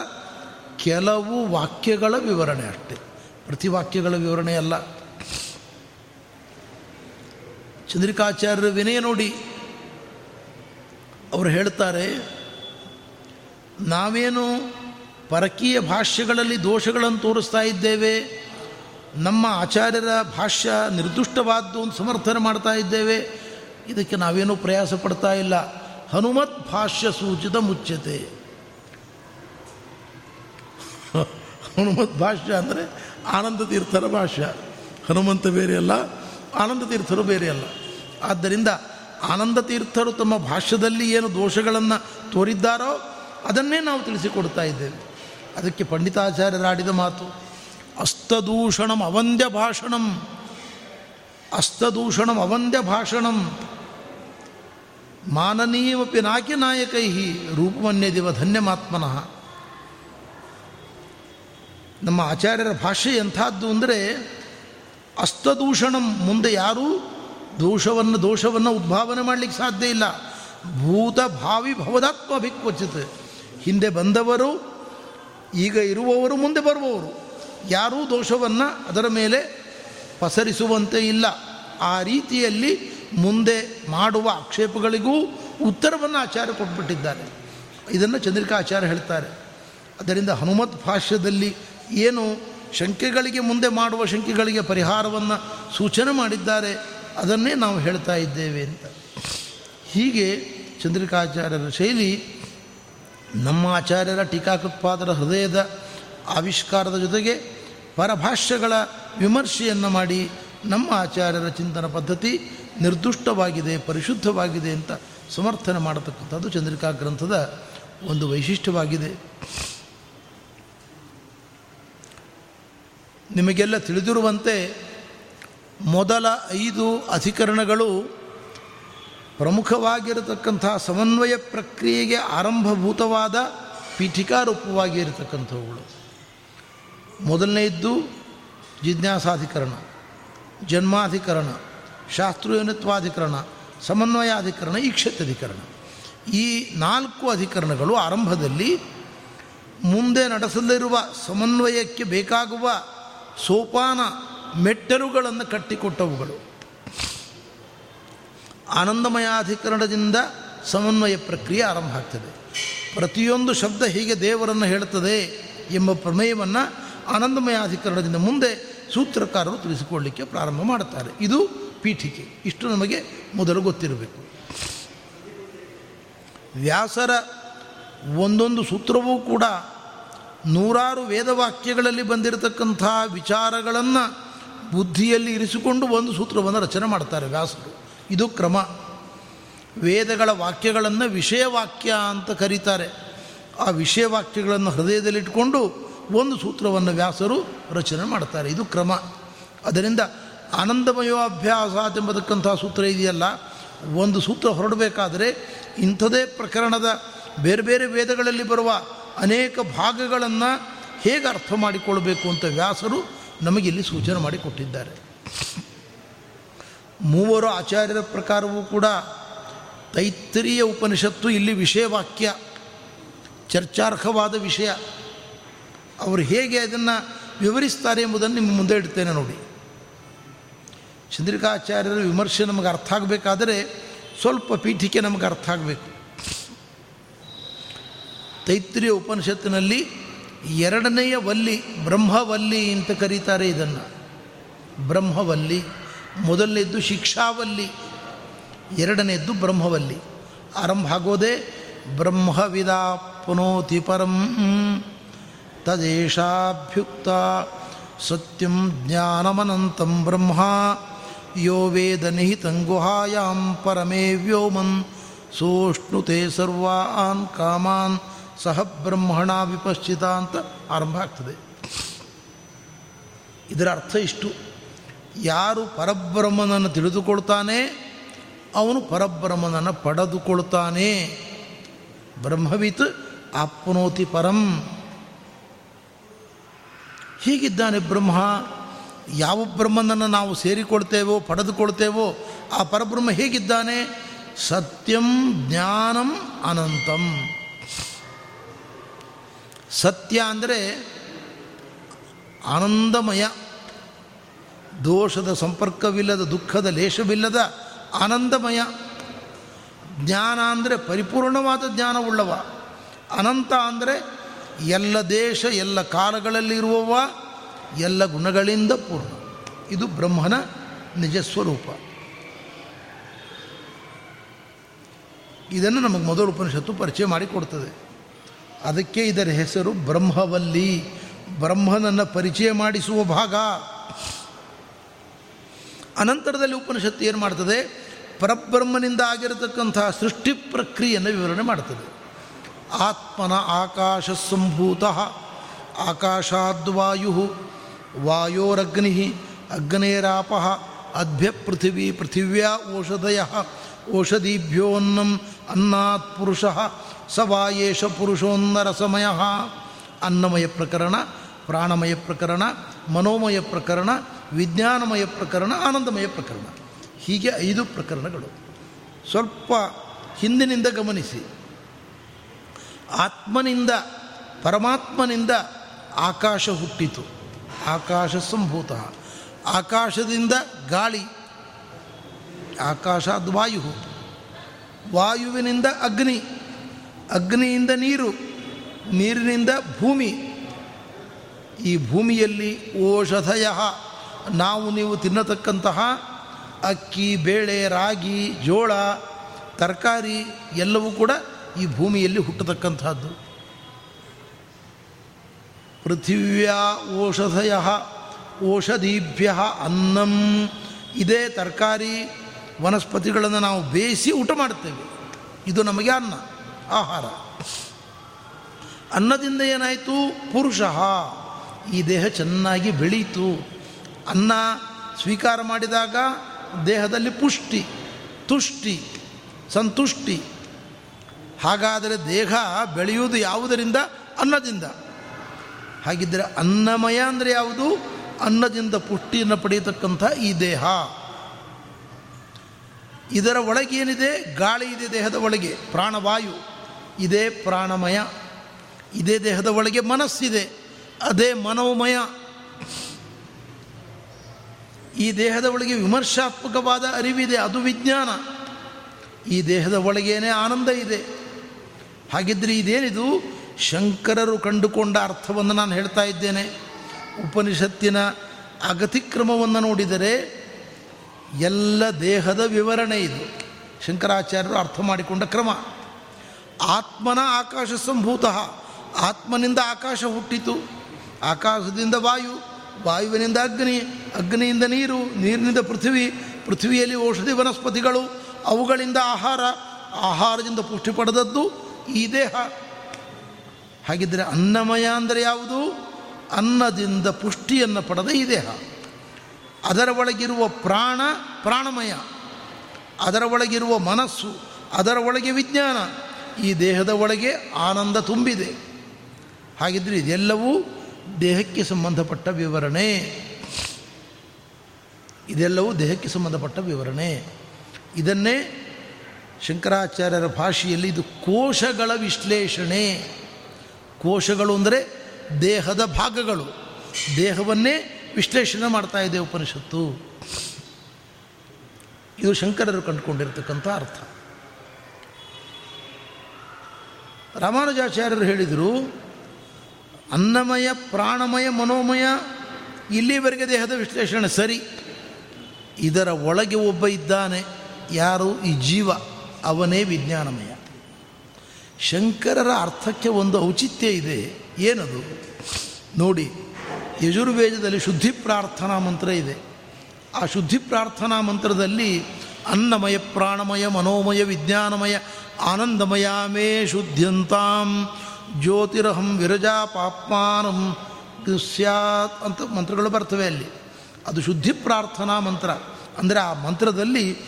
ಕೆಲವು ವಾಕ್ಯಗಳ ವಿವರಣೆ ಅಷ್ಟೆ. ಪ್ರತಿ ವಾಕ್ಯಗಳ ವಿವರಣೆ ಅಲ್ಲ. ಚಂದ್ರಿಕಾಚಾರ್ಯರ ವಿನಯ ನೋಡಿ. ಅವರು ಹೇಳ್ತಾರೆ ನಾವೇನು ಪರಕೀಯ ಭಾಷ್ಯಗಳಲ್ಲಿ ದೋಷಗಳನ್ನು ತೋರಿಸ್ತಾ ಇದ್ದೇವೆ, ನಮ್ಮ ಆಚಾರ್ಯರ ಭಾಷ್ಯ ನಿರ್ದುಷ್ಟವಾದ್ದು ಅಂತ ಸಮರ್ಥನೆ ಮಾಡ್ತಾ ಇದ್ದೇವೆ, ಇದಕ್ಕೆ ನಾವೇನೂ ಪ್ರಯಾಸ ಪಡ್ತಾ ಇಲ್ಲ. ಹನುಮತ್ ಭಾಷ್ಯ ಸೂಚಿತ ಮುಚ್ಚತೆ ಹನುಮತ್ ಭಾಷ್ಯ ಅಂದರೆ ಆನಂದ ತೀರ್ಥರ ಭಾಷ್ಯ. ಹನುಮಂತ ಬೇರೆ ಅಲ್ಲ ಆನಂದ ತೀರ್ಥರು ಬೇರೆ ಅಲ್ಲ ಆದ್ದರಿಂದ ಆನಂದ ತೀರ್ಥರು ತಮ್ಮ ಭಾಷ್ಯದಲ್ಲಿ ಏನು ದೋಷಗಳನ್ನು ತೋರಿದ್ದಾರೋ ಅದನ್ನೇ ನಾವು ತಿಳಿಸಿಕೊಡ್ತಾ ಇದ್ದೇವೆ. ಅದಕ್ಕೆ ಪಂಡಿತಾಚಾರ್ಯರಾಡಿದ ಮಾತು, ಅಸ್ತದೂಷಣಂ ಅವಂದ್ಯ ಭಾಷಣಂ, ಅಸ್ತದೂಷಣಂ ಅವಂದ್ಯ ಭಾಷಣಂ ಮಾನನೀಯವಪಿ ನಾಕಿ ನಾಯಕೈ ರೂಪವನ್ಯದಿವ ಧನ್ಯಮಾತ್ಮನಃ. ನಮ್ಮ ಆಚಾರ್ಯರ ಭಾಷೆ ಎಂಥದ್ದು ಅಂದರೆ, ಅಸ್ತದೂಷಣಂ ಮುಂದೆ ಯಾರೂ ದೋಷವನ್ನು ದೋಷವನ್ನು ಉದ್ಭಾವನೆ ಮಾಡಲಿಕ್ಕೆ ಸಾಧ್ಯ ಇಲ್ಲ. ಭೂತ ಭಾವಿ ಭವದಾತ್ಮ ಭಿಕ್ವಚಿತ್ ಹಿಂದೆ ಬಂದವರು, ಈಗ ಇರುವವರು, ಮುಂದೆ ಬರುವವರು. ಯಾರೂ ದೋಷವನ್ನು ಅದರ ಮೇಲೆ ಪಸರಿಸುವಂತೆ ಇಲ್ಲ. ಆ ರೀತಿಯಲ್ಲಿ ಮುಂದೆ ಮಾಡುವ ಆಕ್ಷೇಪಗಳಿಗೂ ಉತ್ತರವನ್ನು ಆಚಾರ್ಯ ಕೊಟ್ಬಿಟ್ಟಿದ್ದಾರೆ. ಇದನ್ನು ಚಂದ್ರಿಕಾ ಆಚಾರ್ಯ ಹೇಳ್ತಾರೆ. ಅದರಿಂದ ಹನುಮತ್ ಭಾಷ್ಯದಲ್ಲಿ ಏನು ಶಂಕೆಗಳಿಗೆ ಮುಂದೆ ಮಾಡುವ ಶಂಕೆಗಳಿಗೆ ಪರಿಹಾರವನ್ನು ಸೂಚನೆ ಮಾಡಿದ್ದಾರೆ, ಅದನ್ನೇ ನಾವು ಹೇಳ್ತಾ ಇದ್ದೇವೆ ಅಂತ. ಹೀಗೆ ಚಂದ್ರಿಕಾಚಾರ್ಯರ ಶೈಲಿ ನಮ್ಮ ಆಚಾರ್ಯರ ಟೀಕಾಕೃತ್ಪಾದರ ಹೃದಯದ ಆವಿಷ್ಕಾರದ ಜೊತೆಗೆ ಪರಭಾಷ್ಯಗಳ ವಿಮರ್ಶೆಯನ್ನು ಮಾಡಿ ನಮ್ಮ ಆಚಾರ್ಯರ ಚಿಂತನ ಪದ್ಧತಿ ನಿರ್ದುಷ್ಟವಾಗಿದೆ, ಪರಿಶುದ್ಧವಾಗಿದೆ ಅಂತ ಸಮರ್ಥನೆ ಮಾಡತಕ್ಕಂಥದ್ದು ಚಂದ್ರಿಕಾ ಗ್ರಂಥದ ಒಂದು ವೈಶಿಷ್ಟ್ಯವಾಗಿದೆ. ನಿಮಗೆಲ್ಲ ತಿಳಿದಿರುವಂತೆ ಮೊದಲ ಐದು ಅಧಿಕರಣಗಳು ಪ್ರಮುಖವಾಗಿರತಕ್ಕಂಥ ಸಮನ್ವಯ ಪ್ರಕ್ರಿಯೆಗೆ ಆರಂಭಭೂತವಾದ ಪೀಠಿಕಾರೂಪವಾಗಿ ಇರತಕ್ಕಂಥವುಗಳು. ಮೊದಲನೆಯದ್ದು ಜಿಜ್ಞಾಸಾಧಿಕರಣ, ಜನ್ಮಾಧಿಕರಣ ಶಾಸ್ತ್ರೀಯನತ್ವಾಧಿಕರಣ ಸಮನ್ವಯಾಧಿಕರಣ, ಈಕ್ಷತ್ಯಧಿಕರಣ. ಈ ನಾಲ್ಕು ಅಧಿಕರಣಗಳು ಆರಂಭದಲ್ಲಿ ಮುಂದೆ ನಡೆಸಲಿರುವ ಸಮನ್ವಯಕ್ಕೆ ಬೇಕಾಗುವ ಸೋಪಾನ ಮೆಟ್ಟರುಗಳನ್ನು ಕಟ್ಟಿಕೊಟ್ಟವುಗಳು. ಆನಂದಮಯಾಧಿಕರಣದಿಂದ ಸಮನ್ವಯ ಪ್ರಕ್ರಿಯೆ ಆರಂಭ ಆಗ್ತದೆ. ಪ್ರತಿಯೊಂದು ಶಬ್ದ ಹೀಗೆ ದೇವರನ್ನು ಹೇಳುತ್ತದೆ ಎಂಬ ಪ್ರಮೇಯವನ್ನು ಆನಂದಮಯಾಧಿಕರಣದಿಂದ ಮುಂದೆ ಸೂತ್ರಕಾರರು ತಿಳಿಸಿಕೊಳ್ಳಲಿಕ್ಕೆ ಪ್ರಾರಂಭ ಮಾಡುತ್ತಾರೆ. ಇದು ಪೀಠಿಕೆ. ಇಷ್ಟು ನಮಗೆ ಮೊದಲು ಗೊತ್ತಿರಬೇಕು. ವ್ಯಾಸರ ಒಂದೊಂದು ಸೂತ್ರವೂ ಕೂಡ ನೂರಾರು ವೇದವಾಕ್ಯಗಳಲ್ಲಿ ಬಂದಿರತಕ್ಕಂಥ ವಿಚಾರಗಳನ್ನು ಬುದ್ಧಿಯಲ್ಲಿ ಇರಿಸಿಕೊಂಡು ಒಂದು ಸೂತ್ರವನ್ನು ರಚನೆ ಮಾಡ್ತಾರೆ ವ್ಯಾಸರು. ಇದು ಕ್ರಮ. ವೇದಗಳ ವಾಕ್ಯಗಳನ್ನು ವಿಷಯವಾಕ್ಯ ಅಂತ ಕರೀತಾರೆ. ಆ ವಿಷಯವಾಕ್ಯಗಳನ್ನು ಹೃದಯದಲ್ಲಿಟ್ಟುಕೊಂಡು ಒಂದು ಸೂತ್ರವನ್ನು ವ್ಯಾಸರು ರಚನೆ ಮಾಡ್ತಾರೆ. ಇದು ಕ್ರಮ. ಅದರಿಂದ ಆನಂದಮಯೋಭ್ಯಾಸ ಎಂಬತಕ್ಕಂಥ ಸೂತ್ರ ಇದೆಯಲ್ಲ, ಒಂದು ಸೂತ್ರ ಹೊರಡಬೇಕಾದರೆ ಇಂಥದೇ ಪ್ರಕರಣದ ಬೇರೆ ಬೇರೆ ವೇದಗಳಲ್ಲಿ ಬರುವ ಅನೇಕ ಭಾಗಗಳನ್ನು ಹೇಗೆ ಅರ್ಥ ಮಾಡಿಕೊಳ್ಬೇಕು ಅಂತ ವ್ಯಾಸರು ನಮಗಿಲ್ಲಿ ಸೂಚನೆ ಮಾಡಿಕೊಟ್ಟಿದ್ದಾರೆ. ಮೂವರು ಆಚಾರ್ಯರ ಪ್ರಕಾರವೂ ಕೂಡ ತೈತ್ತರಿಯ ಉಪನಿಷತ್ತು ಇಲ್ಲಿ ವಿಷಯವಾಕ್ಯ ಚರ್ಚಾರ್ಹವಾದ ವಿಷಯ. ಅವರು ಹೇಗೆ ಅದನ್ನು ವಿವರಿಸ್ತಾರೆ ಎಂಬುದನ್ನು ನಿಮ್ಮ ಮುಂದೆ ಇಡ್ತೇನೆ ನೋಡಿ. ಚಂದ್ರಿಕಾಚಾರ್ಯರ ವಿಮರ್ಶೆ ನಮಗೆ ಅರ್ಥ ಆಗಬೇಕಾದರೆ ಸ್ವಲ್ಪ ಪೀಠಿಕೆ ನಮಗೆ ಅರ್ಥ ಆಗಬೇಕು. ತೈತ್ರಿಯ ಉಪನಿಷತ್ತಿನಲ್ಲಿ ಎರಡನೆಯ ವಲ್ಲಿ ಬ್ರಹ್ಮವಲ್ಲಿ ಅಂತ ಕರೀತಾರೆ ಇದನ್ನು. ಬ್ರಹ್ಮವಲ್ಲಿ ಮೊದಲನೇದ್ದು ಶಿಕ್ಷಾವಲ್ಲಿ, ಎರಡನೇದ್ದು ಬ್ರಹ್ಮವಲ್ಲಿ. ಆರಂಭ ಆಗೋದೇ ಬ್ರಹ್ಮವಿದ ಪುನೋತಿ ಪರಂ ತದೇಶಾಭ್ಯುಕ್ತ ಸತ್ಯಂ ಜ್ಞಾನಮನಂತಂ ಬ್ರಹ್ಮ ಯೋ ವೇದ ನಿಹಿತಂ ಗುಹಾಯಾಂ ಪರಮೇ ವ್ಯೋಮನ್ ಸೋಷ್ಣುತೆ ಸರ್ವಾನ್ ಕಾಮಾನ್ ಸಹ ಬ್ರಹ್ಮಣ ವಿಪಶ್ಚಿತ ಅಂತ ಆರಂಭ ಆಗ್ತದೆ. ಇದರ ಅರ್ಥ ಇಷ್ಟು. ಯಾರು ಪರಬ್ರಹ್ಮನನ್ನು ತಿಳಿದುಕೊಳ್ತಾನೆ, ಅವನು ಪರಬ್ರಹ್ಮನನ್ನು ಪಡೆದುಕೊಳ್ತಾನೆ. ಬ್ರಹ್ಮವಿತ್ ಆಪ್ನೋತಿ ಪರಂ. ಹೀಗಿದ್ದಾನೆ ಬ್ರಹ್ಮ, ಯಾವ ಬ್ರಹ್ಮನನ್ನು ನಾವು ಸೇರಿಕೊಳ್ತೇವೋ, ಪಡೆದುಕೊಳ್ತೇವೋ, ಆ ಪರಬ್ರಹ್ಮ ಹೇಗಿದ್ದಾನೆ, ಸತ್ಯಂ ಜ್ಞಾನಂ ಅನಂತಂ. ಸತ್ಯ ಅಂದರೆ ಆನಂದಮಯ ದೋಷದ ಸಂಪರ್ಕವಿಲ್ಲದ, ದುಃಖದ ಲೇಷವಿಲ್ಲದ, ಆನಂದಮಯ. ಜ್ಞಾನ ಅಂದರೆ ಪರಿಪೂರ್ಣವಾದ ಜ್ಞಾನವುಳ್ಳವ. ಅನಂತ ಅಂದರೆ ಎಲ್ಲ ದೇಶ, ಎಲ್ಲ ಕಾಲಗಳಲ್ಲಿರುವವ ಎಲ್ಲ ಗುಣಗಳಿಂದ ಪೂರ್ಣ. ಇದು ಬ್ರಹ್ಮನ ನಿಜ ಸ್ವರೂಪ. ಇದನ್ನು ನಮಗೆ ಮೊದಲು ಉಪನಿಷತ್ತು ಪರಿಚಯ ಮಾಡಿಕೊಡ್ತದೆ ಅದಕ್ಕೆ ಇದರ ಹೆಸರು ಬ್ರಹ್ಮವಲ್ಲಿ. ಬ್ರಹ್ಮನನ್ನು ಪರಿಚಯ ಮಾಡಿಸುವ ಭಾಗ. ಅನಂತರದಲ್ಲಿ ಉಪನಿಷತ್ತು ಏನು ಮಾಡ್ತದೆ? ಪರಬ್ರಹ್ಮನಿಂದ ಆಗಿರತಕ್ಕಂತಹ ಸೃಷ್ಟಿ ಪ್ರಕ್ರಿಯೆಯನ್ನು ವಿವರಣೆ ಮಾಡ್ತದೆ. ಆತ್ಮನ ಆಕಾಶ ಸಂಭೂತ, ಆಕಾಶಾದ್ವಾಯು, ವಾಯೋರಗ್ನಿ, ಅಗ್ನೇರಾಪ ಅದ್ಭ್ಯ ಪೃಥಿವಿ ಪೃಥಿವ್ಯಾ ಓಷಧಯ ಓಷಧೀಭ್ಯೋನ್ನ ಅನ್ನಾತ್ ಪುರುಷ, ಸ ವಾಯೇಶ ಪುರುಷೋನ್ನರಸಮಯ ಅನ್ನಮಯ ಪ್ರಕರಣ, ಪ್ರಾಣಮಯ ಪ್ರಕರಣ, ಮನೋಮಯ ಪ್ರಕರಣ ವಿಜ್ಞಾನಮಯ ಪ್ರಕರಣ, ಆನಂದಮಯ ಪ್ರಕರಣ. ಹೀಗೆ ಐದು ಪ್ರಕರಣಗಳು. ಸ್ವಲ್ಪ ಹಿಂದಿನಿಂದ ಗಮನಿಸಿ. ಆತ್ಮನಿಂದ, ಪರಮಾತ್ಮನಿಂದ ಆಕಾಶ ಹುಟ್ಟಿತು. ಆಕಾಶ ಸಂಭೂತ. ಆಕಾಶದಿಂದ ಗಾಳಿ. ಆಕಾಶ ಅದು ವಾಯು. ವಾಯುವಿನಿಂದ ಅಗ್ನಿ. ಅಗ್ನಿಯಿಂದ ನೀರು. ನೀರಿನಿಂದ ಭೂಮಿ. ಈ ಭೂಮಿಯಲ್ಲಿ ಓಷಧಯ. ನಾವು ನೀವು ತಿನ್ನತಕ್ಕಂತಹ ಅಕ್ಕಿ, ಬೇಳೆ, ರಾಗಿ, ಜೋಳ, ತರಕಾರಿ ಎಲ್ಲವೂ ಕೂಡ ಈ ಭೂಮಿಯಲ್ಲಿ ಹುಟ್ಟತಕ್ಕಂತಹದ್ದು. ಪೃಥಿವ್ಯ ಓಷಧಯ ಓಷಧೀಭ್ಯ ಅನ್ನಂ. ಇದೇ ತರಕಾರಿ ವನಸ್ಪತಿಗಳನ್ನು ನಾವು ಬೇಯಿಸಿ ಊಟ ಮಾಡ್ತೇವೆ ಇದು ನಮಗೆ ಅನ್ನ, ಆಹಾರ. ಅನ್ನದಿಂದ ಏನಾಯಿತು? ಪುರುಷ ಈ ದೇಹ ಚೆನ್ನಾಗಿ ಬೆಳೀತು. ಅನ್ನ ಸ್ವೀಕಾರ ಮಾಡಿದಾಗ ದೇಹದಲ್ಲಿ ಪುಷ್ಟಿ, ತುಷ್ಟಿ, ಸಂತುಷ್ಟಿ. ಹಾಗಾದರೆ ದೇಹ ಬೆಳೆಯುವುದು ಯಾವುದರಿಂದ? ಅನ್ನದಿಂದ. ಹಾಗಿದ್ದರೆ ಅನ್ನಮಯ ಅಂದರೆ ಯಾವುದು? ಅನ್ನದಿಂದ ಪುಷ್ಟಿಯನ್ನು ಪಡೆಯತಕ್ಕಂಥ ಈ ದೇಹ. ಇದರ ಒಳಗೇನಿದೆ ಗಾಳಿ ಇದೆ ದೇಹದ ಒಳಗೆ, ಪ್ರಾಣವಾಯು. ಇದೇ ಪ್ರಾಣಮಯ. ಇದೇ ದೇಹದ ಒಳಗೆ ಮನಸ್ಸಿದೆ. ಅದೇ ಮನೋಮಯ. ಈ ದೇಹದ ಒಳಗೆ ವಿಮರ್ಶಾತ್ಮಕವಾದ ಅರಿವಿದೆ, ಅದು ವಿಜ್ಞಾನ. ಈ ದೇಹದ ಒಳಗೇನೆ ಆನಂದ ಇದೆ. ಹಾಗಿದ್ರೆ ಇದೇನಿದು? ಶಂಕರರು ಕಂಡುಕೊಂಡ ಅರ್ಥವನ್ನು ನಾನು ಹೇಳ್ತಾ ಇದ್ದೇನೆ. ಉಪನಿಷತ್ತಿನ ಅಗತಿಕ್ರಮವನ್ನು ನೋಡಿದರೆ ಎಲ್ಲ ದೇಹದ ವಿವರಣೆ ಇದು. ಶಂಕರಾಚಾರ್ಯರು ಅರ್ಥ ಮಾಡಿಕೊಂಡ ಕ್ರಮ. ಆತ್ಮನ ಆಕಾಶ ಸಂಭೂತ. ಆತ್ಮನಿಂದ ಆಕಾಶ ಹುಟ್ಟಿತು. ಆಕಾಶದಿಂದ ವಾಯು. ವಾಯುವಿನಿಂದ ಅಗ್ನಿ, ಅಗ್ನಿಯಿಂದ ನೀರು, ನೀರಿನಿಂದ ಪೃಥ್ವಿ, ಪೃಥ್ವಿಯಲ್ಲಿ ಔಷಧಿ ವನಸ್ಪತಿಗಳು, ಅವುಗಳಿಂದ ಆಹಾರ, ಆಹಾರದಿಂದ ಪುಷ್ಟಿ ಪಡೆದದ್ದು ಈ ದೇಹ. ಹಾಗಿದ್ದರೆ ಅನ್ನಮಯ ಅಂದರೆ ಯಾವುದು? ಅನ್ನದಿಂದ ಪುಷ್ಟಿಯನ್ನು ಪಡೆದ ಈ ದೇಹ. ಅದರ ಒಳಗಿರುವ ಪ್ರಾಣ, ಪ್ರಾಣಮಯ. ಅದರ ಒಳಗಿರುವ ಮನಸ್ಸು, ಅದರ ಒಳಗೆ ವಿಜ್ಞಾನ. ಈ ದೇಹದ ಒಳಗೆ ಆನಂದ ತುಂಬಿದೆ. ಹಾಗಿದ್ದರೆ ಇದೆಲ್ಲವೂ ದೇಹಕ್ಕೆ ಸಂಬಂಧಪಟ್ಟ ವಿವರಣೆ. ಇದೆಲ್ಲವೂ ದೇಹಕ್ಕೆ ಸಂಬಂಧಪಟ್ಟ ವಿವರಣೆ. ಇದನ್ನೇ ಶಂಕರಾಚಾರ್ಯರ ಭಾಷೆಯಲ್ಲಿ ಇದು ಕೋಶಗಳ ವಿಶ್ಲೇಷಣೆ. ಕೋಶಗಳು ಅಂದರೆ ದೇಹದ ಭಾಗಗಳು. ದೇಹವನ್ನೇ ವಿಶ್ಲೇಷಣೆ ಮಾಡ್ತಾ ಇದೆ ಉಪನಿಷತ್ತು. ಇದು ಶಂಕರರು ಕಂಡುಕೊಂಡಿರ್ತಕ್ಕಂಥ ಅರ್ಥ. ರಾಮಾನುಜಾಚಾರ್ಯರು ಹೇಳಿದರು ಅನ್ನಮಯ, ಪ್ರಾಣಮಯ, ಮನೋಮಯ, ಇಲ್ಲಿವರೆಗೆ ದೇಹದ ವಿಶ್ಲೇಷಣೆ ಸರಿ. ಇದರ ಒಳಗೆ ಒಬ್ಬ ಇದ್ದಾನೆ, ಯಾರು? ಈ ಜೀವ, ಅವನೇ ವಿಜ್ಞಾನಮಯ. ಶಂಕರರ ಅರ್ಥಕ್ಕೆ ಒಂದು ಔಚಿತ್ಯ ಇದೆ. ಏನದು? ನೋಡಿ, ಯಜುರ್ವೇದದಲ್ಲಿ ಶುದ್ಧಿ ಪ್ರಾರ್ಥನಾ ಮಂತ್ರ ಇದೆ. ಆ ಶುದ್ಧಿ ಪ್ರಾರ್ಥನಾ ಮಂತ್ರದಲ್ಲಿ ಅನ್ನಮಯ, ಪ್ರಾಣಮಯ, ಮನೋಮಯ, ವಿಜ್ಞಾನಮಯ, ಆನಂದಮಯ, ಮೇ ಶುದ್ಧಂತಾಂ ಜ್ಯೋತಿರಹಂ ವಿರಜಾ ಪಾಪ್ಮಾನಂ ಸ್ಯಾತ್ ಅಂತ ಮಂತ್ರಗಳು ಬರ್ತವೆ ಅಲ್ಲಿ. ಅದು ಶುದ್ಧಿ ಪ್ರಾರ್ಥನಾ ಮಂತ್ರ. ಅಂದರೆ ಆ ಮಂತ್ರದಲ್ಲಿ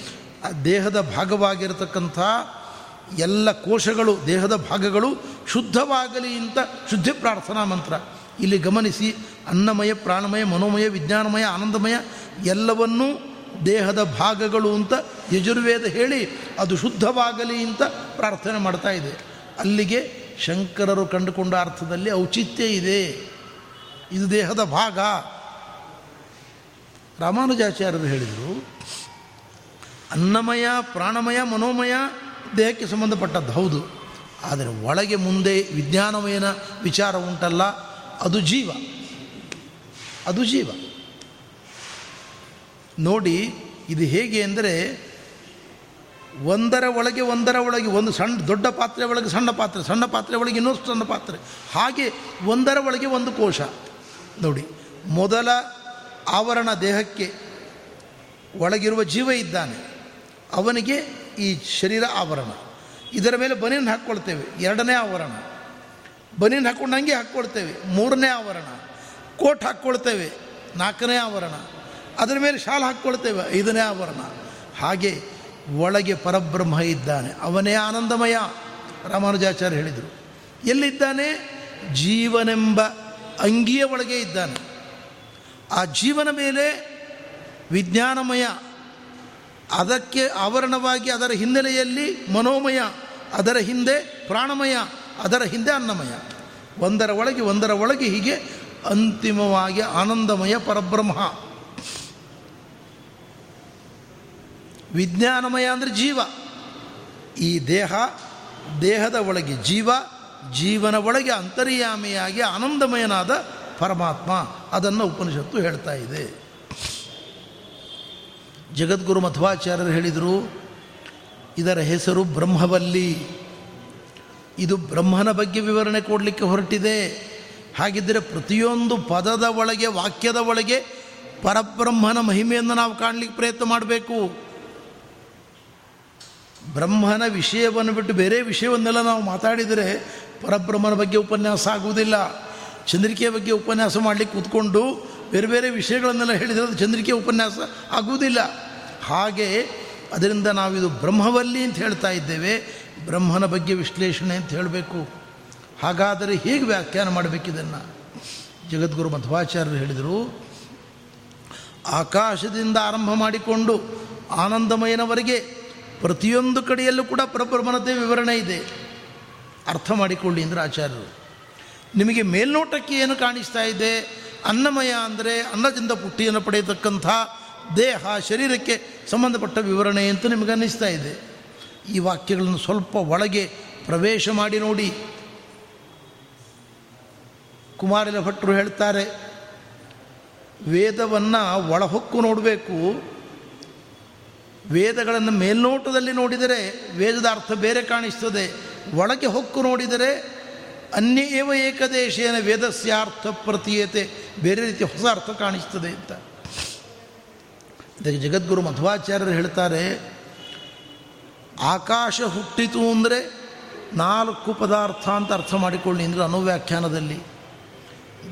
ಆ ದೇಹದ ಭಾಗವಾಗಿರತಕ್ಕಂಥ ಎಲ್ಲ ಕೋಶಗಳು, ದೇಹದ ಭಾಗಗಳು ಶುದ್ಧವಾಗಲಿ ಅಂತ ಶುದ್ಧಿ ಪ್ರಾರ್ಥನಾ ಮಂತ್ರ. ಇಲ್ಲಿ ಗಮನಿಸಿ, ಅನ್ನಮಯ, ಪ್ರಾಣಮಯ, ಮನೋಮಯ, ವಿಜ್ಞಾನಮಯ, ಆನಂದಮಯ ಎಲ್ಲವನ್ನೂ ದೇಹದ ಭಾಗಗಳು ಅಂತ ಯಜುರ್ವೇದ ಹೇಳಿ ಅದು ಶುದ್ಧವಾಗಲಿ ಅಂತ ಪ್ರಾರ್ಥನೆ ಮಾಡ್ತಾ ಇದೆ. ಅಲ್ಲಿಗೆ ಶಂಕರರು ಕಂಡುಕೊಂಡ ಅರ್ಥದಲ್ಲಿ ಔಚಿತ್ಯ ಇದೆ. ಇದು ದೇಹದ ಭಾಗ. ರಾಮಾನುಜಾಚಾರ್ಯರು ಹೇಳಿದರು, ಅನ್ನಮಯ, ಪ್ರಾಣಮಯ, ಮನೋಮಯ ದೇಹಕ್ಕೆ ಸಂಬಂಧಪಟ್ಟದ್ದು ಹೌದು. ಆದರೆ ಒಳಗೆ ಮುಂದೆ ವಿಜ್ಞಾನಮಯನ ವಿಚಾರ ಉಂಟಲ್ಲ, ಅದು ಜೀವ. ಅದು ಜೀವ. ನೋಡಿ, ಇದು ಹೇಗೆ ಅಂದರೆ ಒಂದರ ಒಳಗೆ ಒಂದರ ಒಳಗೆ ಒಂದು ಸಣ್ಣ ದೊಡ್ಡ ಪಾತ್ರೆ ಒಳಗೆ ಸಣ್ಣ ಪಾತ್ರೆ ಸಣ್ಣ ಪಾತ್ರೆ ಒಳಗೆ ಇನ್ನೊಂದು ಸಣ್ಣ ಪಾತ್ರೆ. ಹಾಗೆ ಒಂದರ ಒಳಗೆ ಒಂದು ಕೋಶ. ನೋಡಿ, ಮೊದಲ ಆವರಣ ದೇಹಕ್ಕೆ ಒಳಗಿರುವ ಜೀವ ಇದ್ದಾನೆ. ಅವನಿಗೆ ಈ ಶರೀರ ಆವರಣ. ಇದರ ಮೇಲೆ ಬನಿನ ಹಾಕ್ಕೊಳ್ತೇವೆ ಎರಡನೇ ಆವರಣ. ಬನಿನ ಹಾಕ್ಕೊಂಡು ಹಂಗೆ ಹಾಕ್ಕೊಳ್ತೇವೆ ಮೂರನೇ ಆವರಣ. ಕೋಟ್ ಹಾಕ್ಕೊಳ್ತೇವೆ ನಾಲ್ಕನೇ ಆವರಣ. ಅದರ ಮೇಲೆ ಶಾಲು ಹಾಕ್ಕೊಳ್ತೇವೆ ಐದನೇ ಆವರಣ. ಹಾಗೆ ಒಳಗೆ ಪರಬ್ರಹ್ಮ ಇದ್ದಾನೆ. ಅವನೇ ಆನಂದಮಯ. ರಾಮಾನುಜಾಚಾರ್ಯ ಹೇಳಿದರು. ಎಲ್ಲಿದ್ದಾನೆ? ಜೀವನೆಂಬ ಅಂಗಿಯ ಒಳಗೆ ಇದ್ದಾನೆ. ಆ ಜೀವನ ಮೇಲೆ ವಿಜ್ಞಾನಮಯ, ಅದಕ್ಕೆ ಆವರಣವಾಗಿ ಅದರ ಹಿನ್ನೆಲೆಯಲ್ಲಿ ಮನೋಮಯ, ಅದರ ಹಿಂದೆ ಪ್ರಾಣಮಯ, ಅದರ ಹಿಂದೆ ಅನ್ನಮಯ. ಒಂದರ ಒಳಗೆ ಒಂದರ ಒಳಗೆ ಹೀಗೆ ಅಂತಿಮವಾಗಿ ಆನಂದಮಯ ಪರಬ್ರಹ್ಮ. ವಿಜ್ಞಾನಮಯ ಅಂದರೆ ಜೀವ. ಈ ದೇಹ, ದೇಹದ ಒಳಗೆ ಜೀವ, ಜೀವನ ಒಳಗೆ ಅಂತರ್ಯಾಮಿಯಾಗಿ ಆನಂದಮಯನಾದ ಪರಮಾತ್ಮ ಅದನ್ನು ಉಪನಿಷತ್ತು ಹೇಳ್ತಾ ಇದೆ. ಜಗದ್ಗುರು ಮಧ್ವಾಚಾರ್ಯರು ಹೇಳಿದರು, ಇದರ ಹೆಸರು ಬ್ರಹ್ಮವಲ್ಲಿ. ಇದು ಬ್ರಹ್ಮನ ಬಗ್ಗೆ ವಿವರಣೆ ಕೊಡಲಿಕ್ಕೆ ಹೊರಟಿದೆ. ಹಾಗಿದ್ದರೆ ಪ್ರತಿಯೊಂದು ಪದದ ಒಳಗೆ, ವಾಕ್ಯದ ಒಳಗೆ ಪರಬ್ರಹ್ಮನ ಮಹಿಮೆಯನ್ನು ನಾವು ಕಾಣಲಿಕ್ಕೆ ಪ್ರಯತ್ನ ಮಾಡಬೇಕು. ಬ್ರಹ್ಮನ ವಿಷಯವನ್ನು ಬಿಟ್ಟು ಬೇರೆ ವಿಷಯವನ್ನೆಲ್ಲ ನಾವು ಮಾತಾಡಿದರೆ ಪರಬ್ರಹ್ಮನ ಬಗ್ಗೆ ಉಪನ್ಯಾಸ ಆಗುವುದಿಲ್ಲ. ಚಂದ್ರಿಕೆಯ ಬಗ್ಗೆ ಉಪನ್ಯಾಸ ಮಾಡಲಿಕ್ಕೆ ಕೂತ್ಕೊಂಡು ಬೇರೆ ಬೇರೆ ವಿಷಯಗಳನ್ನೆಲ್ಲ ಹೇಳಿದರೆ ಅದು ಚಂದ್ರಿಕೆ ಉಪನ್ಯಾಸ ಆಗುವುದಿಲ್ಲ. ಹಾಗೆ ಅದರಿಂದ ನಾವಿದು ಬ್ರಹ್ಮವಲ್ಲಿ ಅಂತ ಹೇಳ್ತಾ ಇದ್ದೇವೆ. ಬ್ರಹ್ಮನ ಬಗ್ಗೆ ವಿಶ್ಲೇಷಣೆ ಅಂತ ಹೇಳಬೇಕು. ಹಾಗಾದರೆ ಹೇಗೆ ವ್ಯಾಖ್ಯಾನ ಮಾಡಬೇಕಿದನ್ನು ಜಗದ್ಗುರು ಮಧ್ವಾಚಾರ್ಯರು ಹೇಳಿದರು, ಆಕಾಶದಿಂದ ಆರಂಭ ಮಾಡಿಕೊಂಡು ಆನಂದಮಯನವರೆಗೆ ಪ್ರತಿಯೊಂದು ಕಡೆಯಲ್ಲೂ ಕೂಡ ಪರಬ್ರಹ್ಮನದೇ ವಿವರಣೆ ಇದೆ. ಅರ್ಥ ಮಾಡಿಕೊಳ್ಳಿ ಅಂದರೆ ಆಚಾರ್ಯರು. ನಿಮಗೆ ಮೇಲ್ನೋಟಕ್ಕೆ ಏನು ಕಾಣಿಸ್ತಾ ಇದೆ? ಅನ್ನಮಯ ಅಂದರೆ ಅನ್ನದಿಂದ ಪುಟ್ಟಿಯನ್ನು ಪಡೆಯತಕ್ಕಂಥ ದೇಹ, ಶರೀರಕ್ಕೆ ಸಂಬಂಧಪಟ್ಟ ವಿವರಣೆ ಅಂತ ನಿಮಗೆ ಅನ್ನಿಸ್ತಾ ಇದೆ. ಈ ವಾಕ್ಯಗಳನ್ನು ಸ್ವಲ್ಪ ಒಳಗೆ ಪ್ರವೇಶ ಮಾಡಿ ನೋಡಿ. ಕುಮಾರಿಲ ಭಟ್ರು ಹೇಳ್ತಾರೆ, ವೇದವನ್ನು ಒಳಹೊಕ್ಕು ನೋಡಬೇಕು. ವೇದಗಳನ್ನು ಮೇಲ್ನೋಟದಲ್ಲಿ ನೋಡಿದರೆ ವೇದದ ಅರ್ಥ ಬೇರೆ ಕಾಣಿಸ್ತದೆ. ಒಳಗೆ ಹೊಕ್ಕು ನೋಡಿದರೆ ಅನ್ಯ ಏವ ಏಕದೇಶೇನ ವೇದಸ್ಯಾರ್ಥ ಪ್ರತೀಯತೆ ಬೇರೆ ರೀತಿ ಹೊಸ ಅರ್ಥ ಕಾಣಿಸ್ತದೆ ಅಂತ. ಇದಕ್ಕೆ ಜಗದ್ಗುರು ಮಧ್ವಾಚಾರ್ಯರು ಹೇಳ್ತಾರೆ, ಆಕಾಶ ಹುಟ್ಟಿತು ಅಂದರೆ ನಾಲ್ಕು ಪದಾರ್ಥ ಅಂತ ಅರ್ಥ ಮಾಡಿಕೊಳ್ಳಿ ಅಂದರೆ ಅನುವ್ಯಾಖ್ಯಾನದಲ್ಲಿ.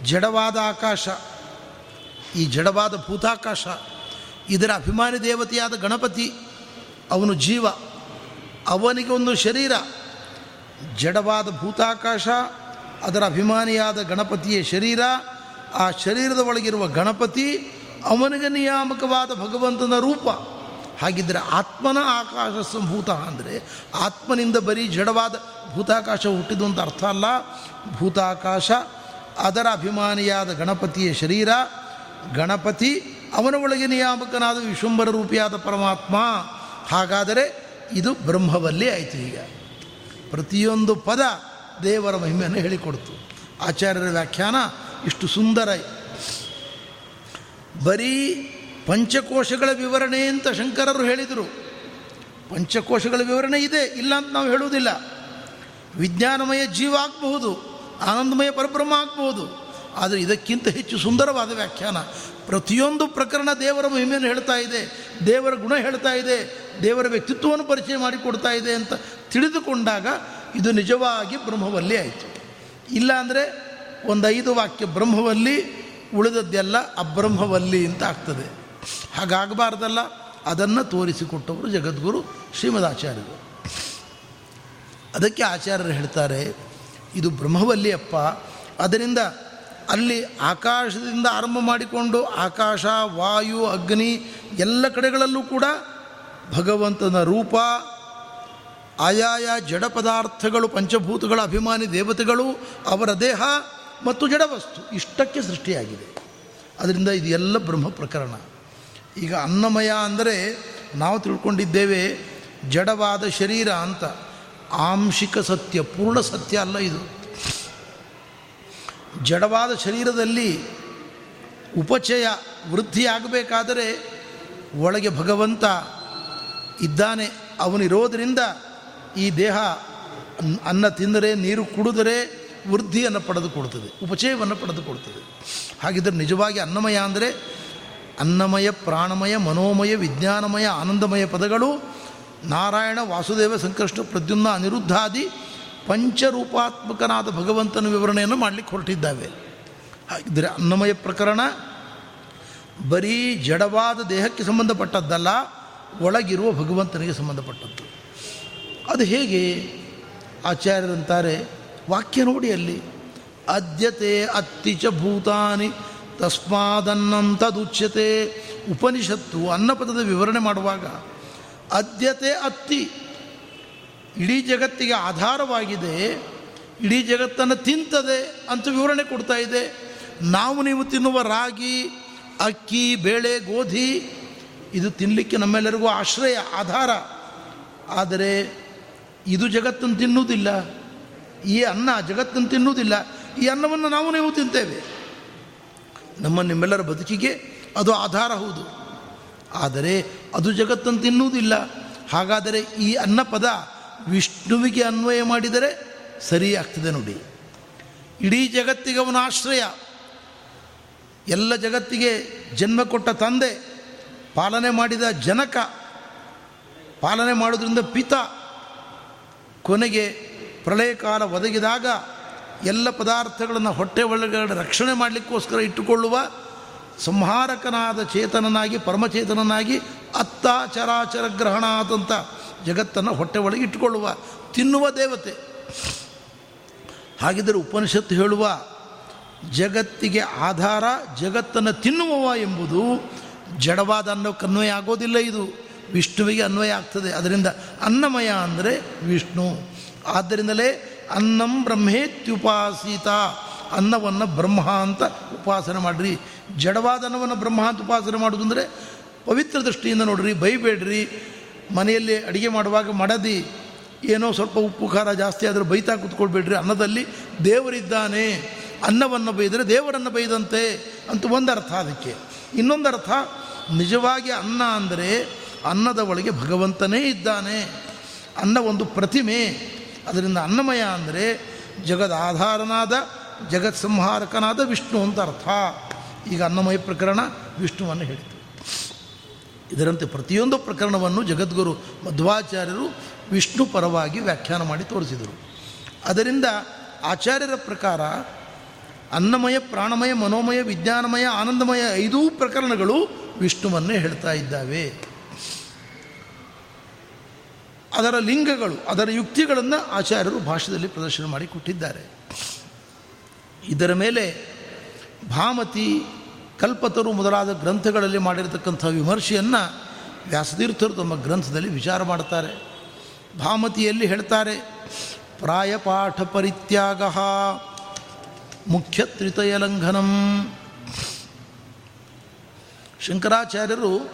ಜಡವಾದ ಆಕಾಶ, ಈ ಜಡವಾದ ಭೂತಾಕಾಶ ಇದರ ಅಭಿಮಾನಿ ದೇವತೆಯಾದ ಗಣಪತಿ, ಅವನು ಜೀವ, ಅವನಿಗೆ ಒಂದು ಶರೀರ, ಜಡವಾದ ಭೂತಾಕಾಶ, ಅದರ ಅಭಿಮಾನಿಯಾದ ಗಣಪತಿಯ ಶರೀರ, ಆ ಶರೀರದ ಒಳಗಿರುವ ಗಣಪತಿ ಅವನಿಗೆ ನಿಯಾಮಕವಾದ ಭಗವಂತನ ರೂಪ. ಹಾಗಿದ್ದರೆ ಆತ್ಮನ ಆಕಾಶ ಸಂಭೂತ ಅಂದರೆ ಆತ್ಮನಿಂದ ಬರೀ ಜಡವಾದ ಭೂತಾಕಾಶ ಹುಟ್ಟಿದ್ದು ಅಂತ ಅರ್ಥ ಅಲ್ಲ. ಭೂತಾಕಾಶ ಅದರ ಅಭಿಮಾನಿಯಾದ ಗಣಪತಿಯ ಶರೀರ, ಗಣಪತಿ ಅವನ ಒಳಗೆ ನಿಯಾಮಕನಾದ ವಿಶ್ವಂಬರ ರೂಪಿಯಾದ ಪರಮಾತ್ಮ. ಹಾಗಾದರೆ ಇದು ಬ್ರಹ್ಮವಲ್ಲಿ ಆಯಿತು ಈಗ. ಪ್ರತಿಯೊಂದು ಪದ ದೇವರ ಮಹಿಮೆಯನ್ನು ಹೇಳಿಕೊಡ್ತು. ಆಚಾರ್ಯರ ವ್ಯಾಖ್ಯಾನ ಇಷ್ಟು ಸುಂದರ. ಬರೀ ಪಂಚಕೋಶಗಳ ವಿವರಣೆ ಅಂತ ಶಂಕರರು ಹೇಳಿದರು. ಪಂಚಕೋಶಗಳ ವಿವರಣೆ ಇದೆ, ಇಲ್ಲ ಅಂತ ನಾವು ಹೇಳುವುದಿಲ್ಲ. ವಿಜ್ಞಾನಮಯ ಜೀವ ಆಗಬಹುದು, ಆನಂದಮಯ ಪರಬ್ರಹ್ಮ ಆಗಬಹುದು. ಆದರೆ ಇದಕ್ಕಿಂತ ಹೆಚ್ಚು ಸುಂದರವಾದ ವ್ಯಾಖ್ಯಾನ ಪ್ರತಿಯೊಂದು ಪ್ರಕರಣ ದೇವರ ಮಹಿಮೆಯನ್ನು ಹೇಳ್ತಾ ಇದೆ, ದೇವರ ಗುಣ ಹೇಳ್ತಾ ಇದೆ, ದೇವರ ವ್ಯಕ್ತಿತ್ವವನ್ನು ಪರಿಚಯ ಮಾಡಿಕೊಡ್ತಾ ಇದೆ ಅಂತ ತಿಳಿದುಕೊಂಡಾಗ ಇದು ನಿಜವಾಗಿ ಬ್ರಹ್ಮವಲ್ಲಿ ಆಯಿತು. ಇಲ್ಲಾಂದರೆ ಒಂದು ಐದು ವಾಕ್ಯ ಬ್ರಹ್ಮವಲ್ಲಿ, ಉಳಿದದ್ದೆಲ್ಲ ಅಬ್ರಹ್ಮವಲ್ಲಿ ಅಂತ ಆಗ್ತದೆ. ಹಾಗಾಗಬಾರ್ದಲ್ಲ, ಅದನ್ನು ತೋರಿಸಿಕೊಟ್ಟವರು ಜಗದ್ಗುರು ಶ್ರೀಮದಾಚಾರ್ಯರು. ಅದಕ್ಕೆ ಆಚಾರ್ಯರು ಹೇಳ್ತಾರೆ, ಇದು ಬ್ರಹ್ಮವಲ್ಲಿಯಪ್ಪ, ಅದರಿಂದ ಅಲ್ಲಿ ಆಕಾಶದಿಂದ ಆರಂಭ ಮಾಡಿಕೊಂಡು ಆಕಾಶ, ವಾಯು, ಅಗ್ನಿ ಎಲ್ಲ ಕಡೆಗಳಲ್ಲೂ ಕೂಡ ಭಗವಂತನ ರೂಪ, ಆಯಾಯ ಜಡ ಪದಾರ್ಥಗಳು, ಪಂಚಭೂತಗಳ ಅಭಿಮಾನಿ ದೇವತೆಗಳು, ಅವರ ದೇಹ ಮತ್ತು ಜಡವಸ್ತು ಇಷ್ಟಕ್ಕೆ ಸೃಷ್ಟಿಯಾಗಿದೆ. ಅದರಿಂದ ಇದು ಎಲ್ಲ ಬ್ರಹ್ಮ ಪ್ರಕರಣ. ಈಗ ಅನ್ನಮಯ ಅಂದರೆ ನಾವು ತಿಳ್ಕೊಂಡಿದ್ದೇವೆ ಜಡವಾದ ಶರೀರ ಅಂತ. ಆಂಶಿಕ ಸತ್ಯ, ಪೂರ್ಣ ಸತ್ಯ ಅಲ್ಲ ಇದು. ಜಡವಾದ ಶರೀರದಲ್ಲಿ ಉಪಚಯ ವೃದ್ಧಿಯಾಗಬೇಕಾದರೆ ಒಳಗೆ ಭಗವಂತ ಇದ್ದಾನೆ. ಅವನಿರೋದರಿಂದ ಈ ದೇಹ ಅನ್ನ ತಿಂದರೆ, ನೀರು ಕುಡಿದರೆ ವೃದ್ಧಿಯನ್ನು ಪಡೆದುಕೊಡ್ತದೆ ಉಪಚಯವನ್ನು ಪಡೆದುಕೊಡ್ತದೆ ಹಾಗಿದ್ದರೆ ನಿಜವಾಗಿ ಅನ್ನಮಯ ಅಂದರೆ ಅನ್ನಮಯ, ಪ್ರಾಣಮಯ, ಮನೋಮಯ, ವಿಜ್ಞಾನಮಯ, ಆನಂದಮಯ ಪದಗಳು ನಾರಾಯಣ ವಾಸುದೇವ ಸಂಕೃಷ್ಣ ಪ್ರದ್ಯುಮ್ನ ಅನಿರುದ್ಧಾದಿ ಪಂಚರೂಪಾತ್ಮಕನಾದ ಭಗವಂತನ ವಿವರಣೆಯನ್ನು ಮಾಡಲಿಕ್ಕೆ ಹೊರಟಿದ್ದಾವೆ. ಹಾಗಿದ್ದರೆ ಅನ್ನಮಯ ಪ್ರಕರಣ, ಬರೀ ಜಡವಾದ ದೇಹಕ್ಕೆ ಸಂಬಂಧಪಟ್ಟದ್ದಲ್ಲ, ಒಳಗಿರುವ ಭಗವಂತನಿಗೆ ಸಂಬಂಧಪಟ್ಟದ್ದು. ಅದು ಹೇಗೆ? ಆಚಾರ್ಯರಂತಾರೆ ವಾಕ್ಯ ನೋಡಿ ಅಲ್ಲಿ, ಅದ್ಯತೆ ಅತ್ತಿಚ ಭೂತಾನಿ ತಸ್ಮಾದನ್ನಂತದುಚ್ಯತೆ ಉಪನಿಷತ್ತು ಅನ್ನಪದದ ವಿವರಣೆ ಮಾಡುವಾಗ, ಅದ್ಯತೆ ಅತ್ತಿ ಇಡೀ ಜಗತ್ತಿಗೆ ಆಧಾರವಾಗಿದೆ, ಇಡೀ ಜಗತ್ತನ್ನು ತಿಂತದೆ ಅಂತ ವಿವರಣೆ ಕೊಡ್ತಾ ಇದೆ. ನಾವು ನೀವು ತಿನ್ನುವ ರಾಗಿ, ಅಕ್ಕಿ, ಬೇಳೆ, ಗೋಧಿ, ಇದು ತಿನ್ನಲಿಕ್ಕೆ ನಮ್ಮೆಲ್ಲರಿಗೂ ಆಶ್ರಯ, ಆಧಾರ. ಆದರೆ ಇದು ಜಗತ್ತನ್ನು ತಿನ್ನುವುದಿಲ್ಲ, ಈ ಅನ್ನ ಜಗತ್ತನ್ನು ತಿನ್ನುವುದಿಲ್ಲ, ಈ ಅನ್ನವನ್ನು ನಾವು ನೀವು ತಿಂತೇವೆ. ನಮ್ಮ ನಿಮ್ಮೆಲ್ಲರ ಬದುಕಿಗೆ ಅದು ಆಧಾರ ಹೌದು. ಆದರೆ ಅದು ಜಗತ್ತನ್ನು ತಿನ್ನುವುದಿಲ್ಲ. ಹಾಗಾದರೆ ಈ ಅನ್ನ ಪದ ವಿಷ್ಣುವಿಗೆ ಅನ್ವಯ ಮಾಡಿದರೆ ಸರಿ ನೋಡಿ. ಇಡೀ ಜಗತ್ತಿಗೆ ಅವನ ಆಶ್ರಯ. ಎಲ್ಲ ಜಗತ್ತಿಗೆ ಜನ್ಮ ಕೊಟ್ಟ ತಂದೆ, ಪಾಲನೆ ಮಾಡಿದ ಜನಕ, ಪಾಲನೆ ಮಾಡೋದ್ರಿಂದ ಪಿತ. ಕೊನೆಗೆ ಪ್ರಳಯ ಕಾಲ ಒದಗಿದಾಗ ಎಲ್ಲ ಪದಾರ್ಥಗಳನ್ನು ಹೊಟ್ಟೆ ಒಳಗಡೆ ರಕ್ಷಣೆ ಮಾಡಲಿಕ್ಕೋಸ್ಕರ ಇಟ್ಟುಕೊಳ್ಳುವ ಸಂಹಾರಕನಾದ ಚೇತನನಾಗಿ, ಪರಮಚೇತನನಾಗಿ ಅತ್ತಾಚರಾಚರ ಗ್ರಹಣ ಆದಂಥ ಜಗತ್ತನ್ನು ಹೊಟ್ಟೆ ಒಳಗೆ ಇಟ್ಟುಕೊಳ್ಳುವ, ತಿನ್ನುವ ದೇವತೆ. ಹಾಗಿದ್ದರೆ ಉಪನಿಷತ್ತು ಹೇಳುವ, ಜಗತ್ತಿಗೆ ಆಧಾರ, ಜಗತ್ತನ್ನು ತಿನ್ನುವವ ಎಂಬುದು ಜಡವಾದ ಅನ್ನೋಕ್ಕೆ ಅನ್ವಯ ಆಗೋದಿಲ್ಲ ಇದು. ವಿಷ್ಣುವಿಗೆ ಅನ್ವಯ ಆಗ್ತದೆ. ಅದರಿಂದ ಅನ್ನಮಯ ಅಂದರೆ ವಿಷ್ಣು. ಆದ್ದರಿಂದಲೇ ಅನ್ನಂ ಬ್ರಹ್ಮೇತ್ಯುಪಾಸೀತ. ಅನ್ನವನ್ನು ಬ್ರಹ್ಮ ಅಂತ ಉಪಾಸನೆ ಮಾಡಿರಿ. ಜಡವಾದ ಅನ್ನವನ್ನು ಬ್ರಹ್ಮ ಅಂತ ಉಪಾಸನೆ ಮಾಡೋದು ಅಂದರೆ ಪವಿತ್ರ ದೃಷ್ಟಿಯಿಂದ ನೋಡ್ರಿ, ಬೈಬೇಡ್ರಿ. ಮನೆಯಲ್ಲಿ ಅಡುಗೆ ಮಾಡುವಾಗ ಮಡದಿ, ಏನೋ ಸ್ವಲ್ಪ ಉಪ್ಪು, ಖಾರ ಜಾಸ್ತಿ ಆದರೆ ಬೈತಾ ಕೂತ್ಕೊಳ್ಬೇಡ್ರಿ ಅನ್ನದಲ್ಲಿ ದೇವರಿದ್ದಾನೆ, ಅನ್ನವನ್ನು ಬೈದರೆ ದೇವರನ್ನು ಬೈದಂತೆ ಅಂತ ಒಂದು ಅರ್ಥ ಅದಕ್ಕೆ. ಇನ್ನೊಂದು ಅರ್ಥ ನಿಜವಾಗಿ ಅನ್ನ ಅಂದರೆ ಅನ್ನದ ಒಳಗೆ ಭಗವಂತನೇ ಇದ್ದಾನೆ. ಅನ್ನ ಒಂದು ಪ್ರತಿಮೆ. ಅದರಿಂದ ಅನ್ನಮಯ ಅಂದರೆ ಜಗದ ಆಧಾರನಾದ ಜಗತ್ ಸಂಹಾರಕನಾದ ವಿಷ್ಣು ಅಂತ ಅರ್ಥ. ಈಗ ಅನ್ನಮಯ ಪ್ರಕರಣ ವಿಷ್ಣುವನ್ನು ಹೇಳಿತು ಇದರಂತೆ ಪ್ರತಿಯೊಂದು ಪ್ರಕರಣವನ್ನು ಜಗದ್ಗುರು ಮಧ್ವಾಚಾರ್ಯರು ವಿಷ್ಣು ಪರವಾಗಿ ವ್ಯಾಖ್ಯಾನ ಮಾಡಿ ತೋರಿಸಿದರು. ಅದರಿಂದ ಆಚಾರ್ಯರ ಪ್ರಕಾರ ಅನ್ನಮಯ, ಪ್ರಾಣಮಯ, ಮನೋಮಯ, ವಿಜ್ಞಾನಮಯ, ಆನಂದಮಯ ಐದೂ ಪ್ರಕರಣಗಳು ವಿಷ್ಣುವನ್ನೇ ಹೇಳ್ತಾ ಇದ್ದಾವೆ. ಅದರ ಲಿಂಗಗಳು, ಅದರ ಯುಕ್ತಿಗಳನ್ನು ಆಚಾರ್ಯರು ಭಾಷೆಯಲ್ಲಿ ಪ್ರದರ್ಶನ ಮಾಡಿ ಕೊಟ್ಟಿದ್ದಾರೆ. ಇದರ ಮೇಲೆ ಭಾಮತಿ ಕಲ್ಪತರು ಮೊದಲಾದ ಗ್ರಂಥಗಳಲ್ಲಿ ಮಾಡಿರತಕ್ಕಂಥ ವಿಮರ್ಶೆಯನ್ನು ವ್ಯಾಸತೀರ್ಥರು ತಮ್ಮ ಗ್ರಂಥದಲ್ಲಿ ವಿಚಾರ ಮಾಡ್ತಾರೆ ಭಾಮತಿಯಲ್ಲಿ ಹೇಳ್ತಾರೆ ಪ್ರಾಯಪಾಠ ಪರಿತ್ಯಾಗ ಮುಖ್ಯ ತ್ರಿತಯ ಲಂಘನಂ. ಶಂಕರಾಚಾರ್ಯರು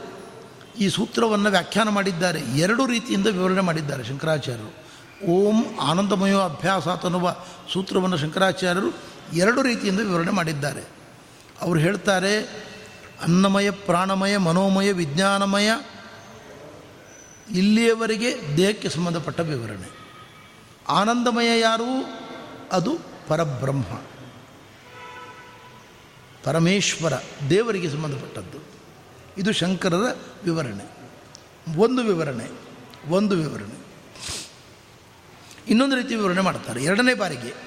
ಈ ಸೂತ್ರವನ್ನು ವ್ಯಾಖ್ಯಾನ ಮಾಡಿದ್ದಾರೆ. ಎರಡು ರೀತಿಯಿಂದ ವಿವರಣೆ ಮಾಡಿದ್ದಾರೆ ಶಂಕರಾಚಾರ್ಯರು. ಓಂ ಆನಂದಮಯೋ ಅಭ್ಯಾಸ ಅನ್ನುವ ಸೂತ್ರವನ್ನು ಶಂಕರಾಚಾರ್ಯರು ಎರಡು ರೀತಿಯಿಂದ ವಿವರಣೆ ಮಾಡಿದ್ದಾರೆ. ಅವರು ಹೇಳ್ತಾರೆ, ಅನ್ನಮಯ, ಪ್ರಾಣಮಯ, ಮನೋಮಯ, ವಿಜ್ಞಾನಮಯ, ಇಲ್ಲಿಯವರೆಗೆ ದೇಹಕ್ಕೆ ಸಂಬಂಧಪಟ್ಟ ವಿವರಣೆ. ಆನಂದಮಯ ಯಾರು? ಅದು ಪರಬ್ರಹ್ಮ. ಪರಮೇಶ್ವರ, ದೇವರಿಗೆ ಸಂಬಂಧಪಟ್ಟದ್ದು. ಇದು ಶಂಕರರ ವಿವರಣೆ. ಒಂದು ವಿವರಣೆ ಒಂದು ವಿವರಣೆ. ಇನ್ನೊಂದು ರೀತಿ ವಿವರಣೆ ಮಾಡ್ತಾರೆ. ಎರಡನೇ ಬಾರಿಗೆ